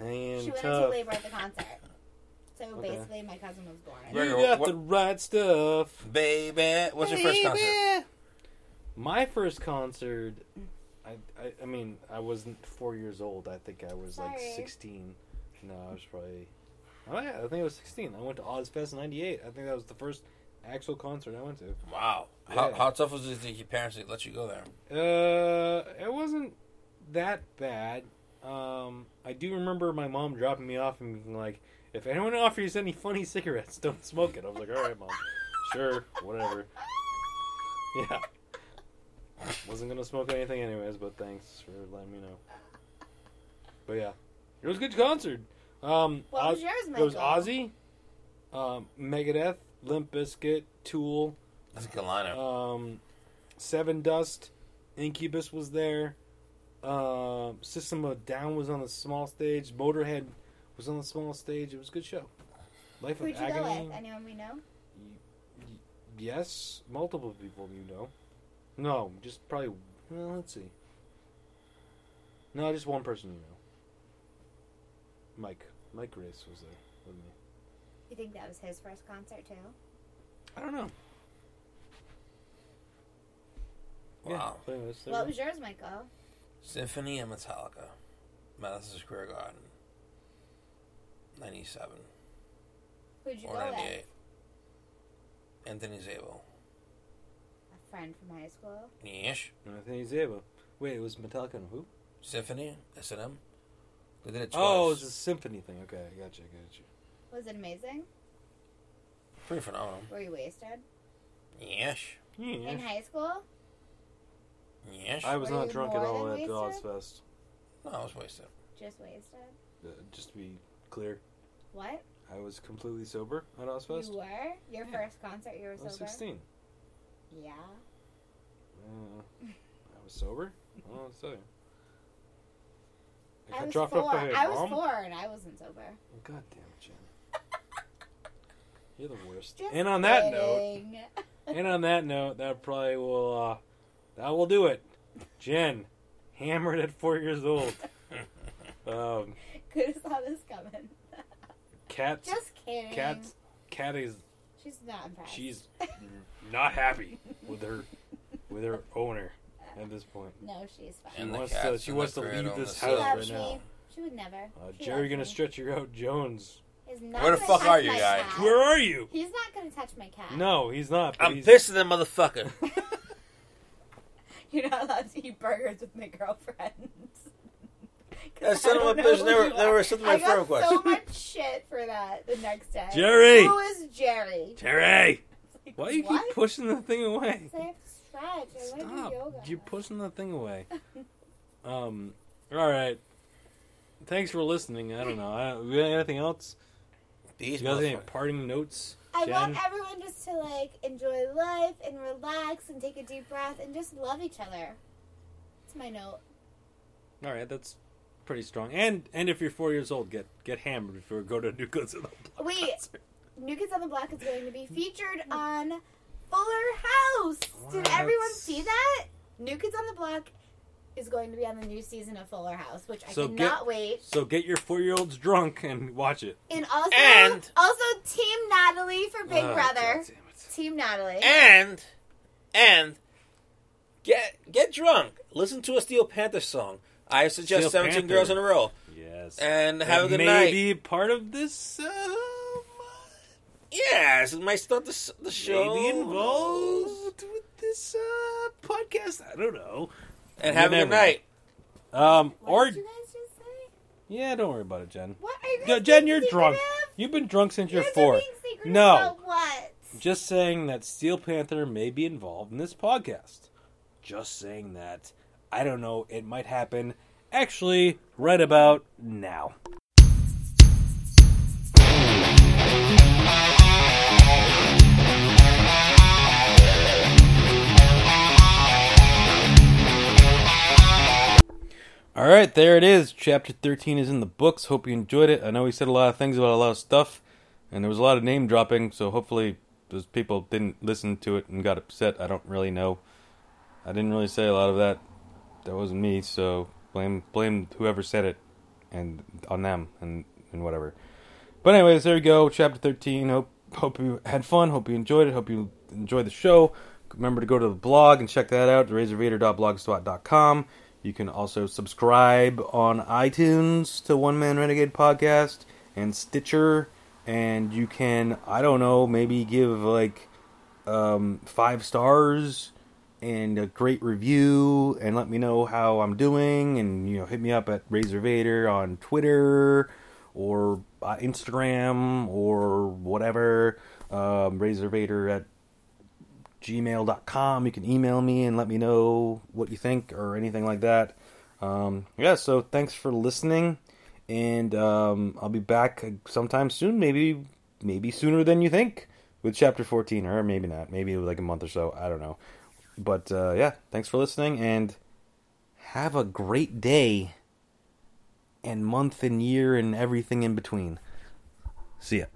Hanging She went tough. into labor at the concert. So Okay. basically, my cousin was born. Right. You got what- the right stuff. Baby, what's your first concert? My first concert, I, I, I mean, I wasn't four years old. I think I was like 16. No, I was probably. Oh, yeah, I think I was 16. I went to Ozzfest 98. I think that was the first actual concert I went to. Wow, how, Yeah. how tough was it that your parents didn't let you go there? Uh, it wasn't that bad. Um, I do remember my mom dropping me off and being like, "If anyone offers any funny cigarettes, don't smoke it." I was like, "All right, mom, sure, whatever." Yeah, wasn't gonna smoke anything anyways, but thanks for letting me know. But yeah, it was a good concert. Um, What Oz- was yours, It was Ozzy, um, Megadeth, Limp Bizkit, Tool, That's a good lineup. um, Sevendust, Incubus was there. Um, System of Down was on the small stage. Motorhead was on the small stage. It was a good show. Life Who'd of you go Agony. with? Anyone we know? Yes, multiple people you know. No, just probably. Well, let's see. No, just one person you know. Mike. Mike Grace was there with me. You think that was his first concert too? I don't know. Wow. Yeah, so anyways, there What was yours, Michael? Symphony and Metallica, Madison Square Garden, ninety-seven Who'd you or go with? ninety-eight. Anthony Zabel. A friend from high school. Yes. Anthony Zabel. Wait, it was Metallica and who? Symphony, S and M. They did it twice. Oh, it was a symphony thing. Okay, I gotcha, I gotcha. Was it amazing? pretty phenomenal. Were you wasted? Yes. In high school? Yes. I was Were not you drunk at more all than at the wasted? Ozzfest. no, I was wasted. Just wasted? Uh, just to be clear, What? I was completely sober at Ozzfest. You were? Your Yeah. first concert you were sober? I was 16. Yeah. Uh, I was sober? I don't know what to tell you. I I got was dropped four. off by a I was bomb? four and I wasn't sober. God damn it, Jen. You're the worst. Just and on that note, kidding. and on that note, that probably will, uh, that will do it. Jen, hammered at four years old. Um, Could have saw this coming. cats, Just kidding. cats, Cat is She's not impressed. she's not happy with her with her owner at this point. no, she's fine. She And the wants cat's to she in wants the to crate leave on this the house side. right loves now. me. She would never. Uh, She Jerry loves gonna me. stretch you out, Jones. He's not Where the gonna fuck touch are you my guys? cat. Where are you? He's not gonna touch my cat. No, he's not. but I'm he's, pissed at that motherfucker. You're not allowed to eat burgers with my girlfriends. 'Cause That son I of a don't bitch who never- you never are. accepted my I friend got so much shit for that the next day. Jerry! Who is Jerry? Jerry. Like, Why you what? keep pushing the thing away? I have to stretch. I want to do Stop! yoga. You're pushing the thing away. um. All right. Thanks for listening. I don't know. I, we got anything else? These You guys have any parting notes? I Jen? want everyone just to like enjoy life and relax and take a deep breath and just love each other. That's my note. All right, that's pretty strong. And and if you're four years old, get get hammered before you go to New Goods in the Block. Wait, New Kids on the Block is going to be featured on Fuller House. Did everyone see that? New Kids on the Block is going to be on the new season of Fuller House, which I So cannot get- wait. So get your four year olds drunk and watch it. And also, And- also Team Natalie for Big Oh, Brother. God damn it. Team Natalie. And and get get drunk. Listen to a Steel Panther song. I suggest Steel 17 Panther. girls in a row. Yes. And have a good may night. Maybe part of this. Uh, Yes, it might start the, s- the show. maybe involved with this uh, podcast. I don't know. And have a You good night. Um, What or did you guys just say? yeah, don't worry about it, Jen. What are you Yeah, guys Jen, being you're drunk. secretive? You've been drunk since you're guys are four. being secretive No. about what? Just saying that Steel Panther may be involved in this podcast. Just saying that. I don't know. It might happen. Actually, right about now. All right, there it is. Chapter 13 is in the books. Hope you enjoyed it. I know we said a lot of things about a lot of stuff, and there was a lot of name dropping, so hopefully those people didn't listen to it and got upset. I don't really know. I didn't really say a lot of that. That wasn't me, so blame blame whoever said it and on them and, and whatever. But anyways, there you go. Chapter 13. Hope hope you had fun. Hope you enjoyed it. Hope you enjoyed the show. Remember to go to the blog and check that out, razorvader.blogspot.com. You can also subscribe on iTunes to One Man Renegade Podcast and Stitcher. And you can, I don't know, maybe give like um, five stars and a great review and let me know how I'm doing. And, you know, hit me up at Razor Vader on Twitter or uh, Instagram or whatever. Um, Razor Vader at gmail.com. You can email me and let me know what you think or anything like that. Um, yeah, so thanks for listening, and um, I'll be back sometime soon. Maybe maybe sooner than you think with chapter 14, or maybe not. Maybe like a month or so. I don't know. But uh, yeah, thanks for listening, and have a great day and month and year and everything in between. See ya.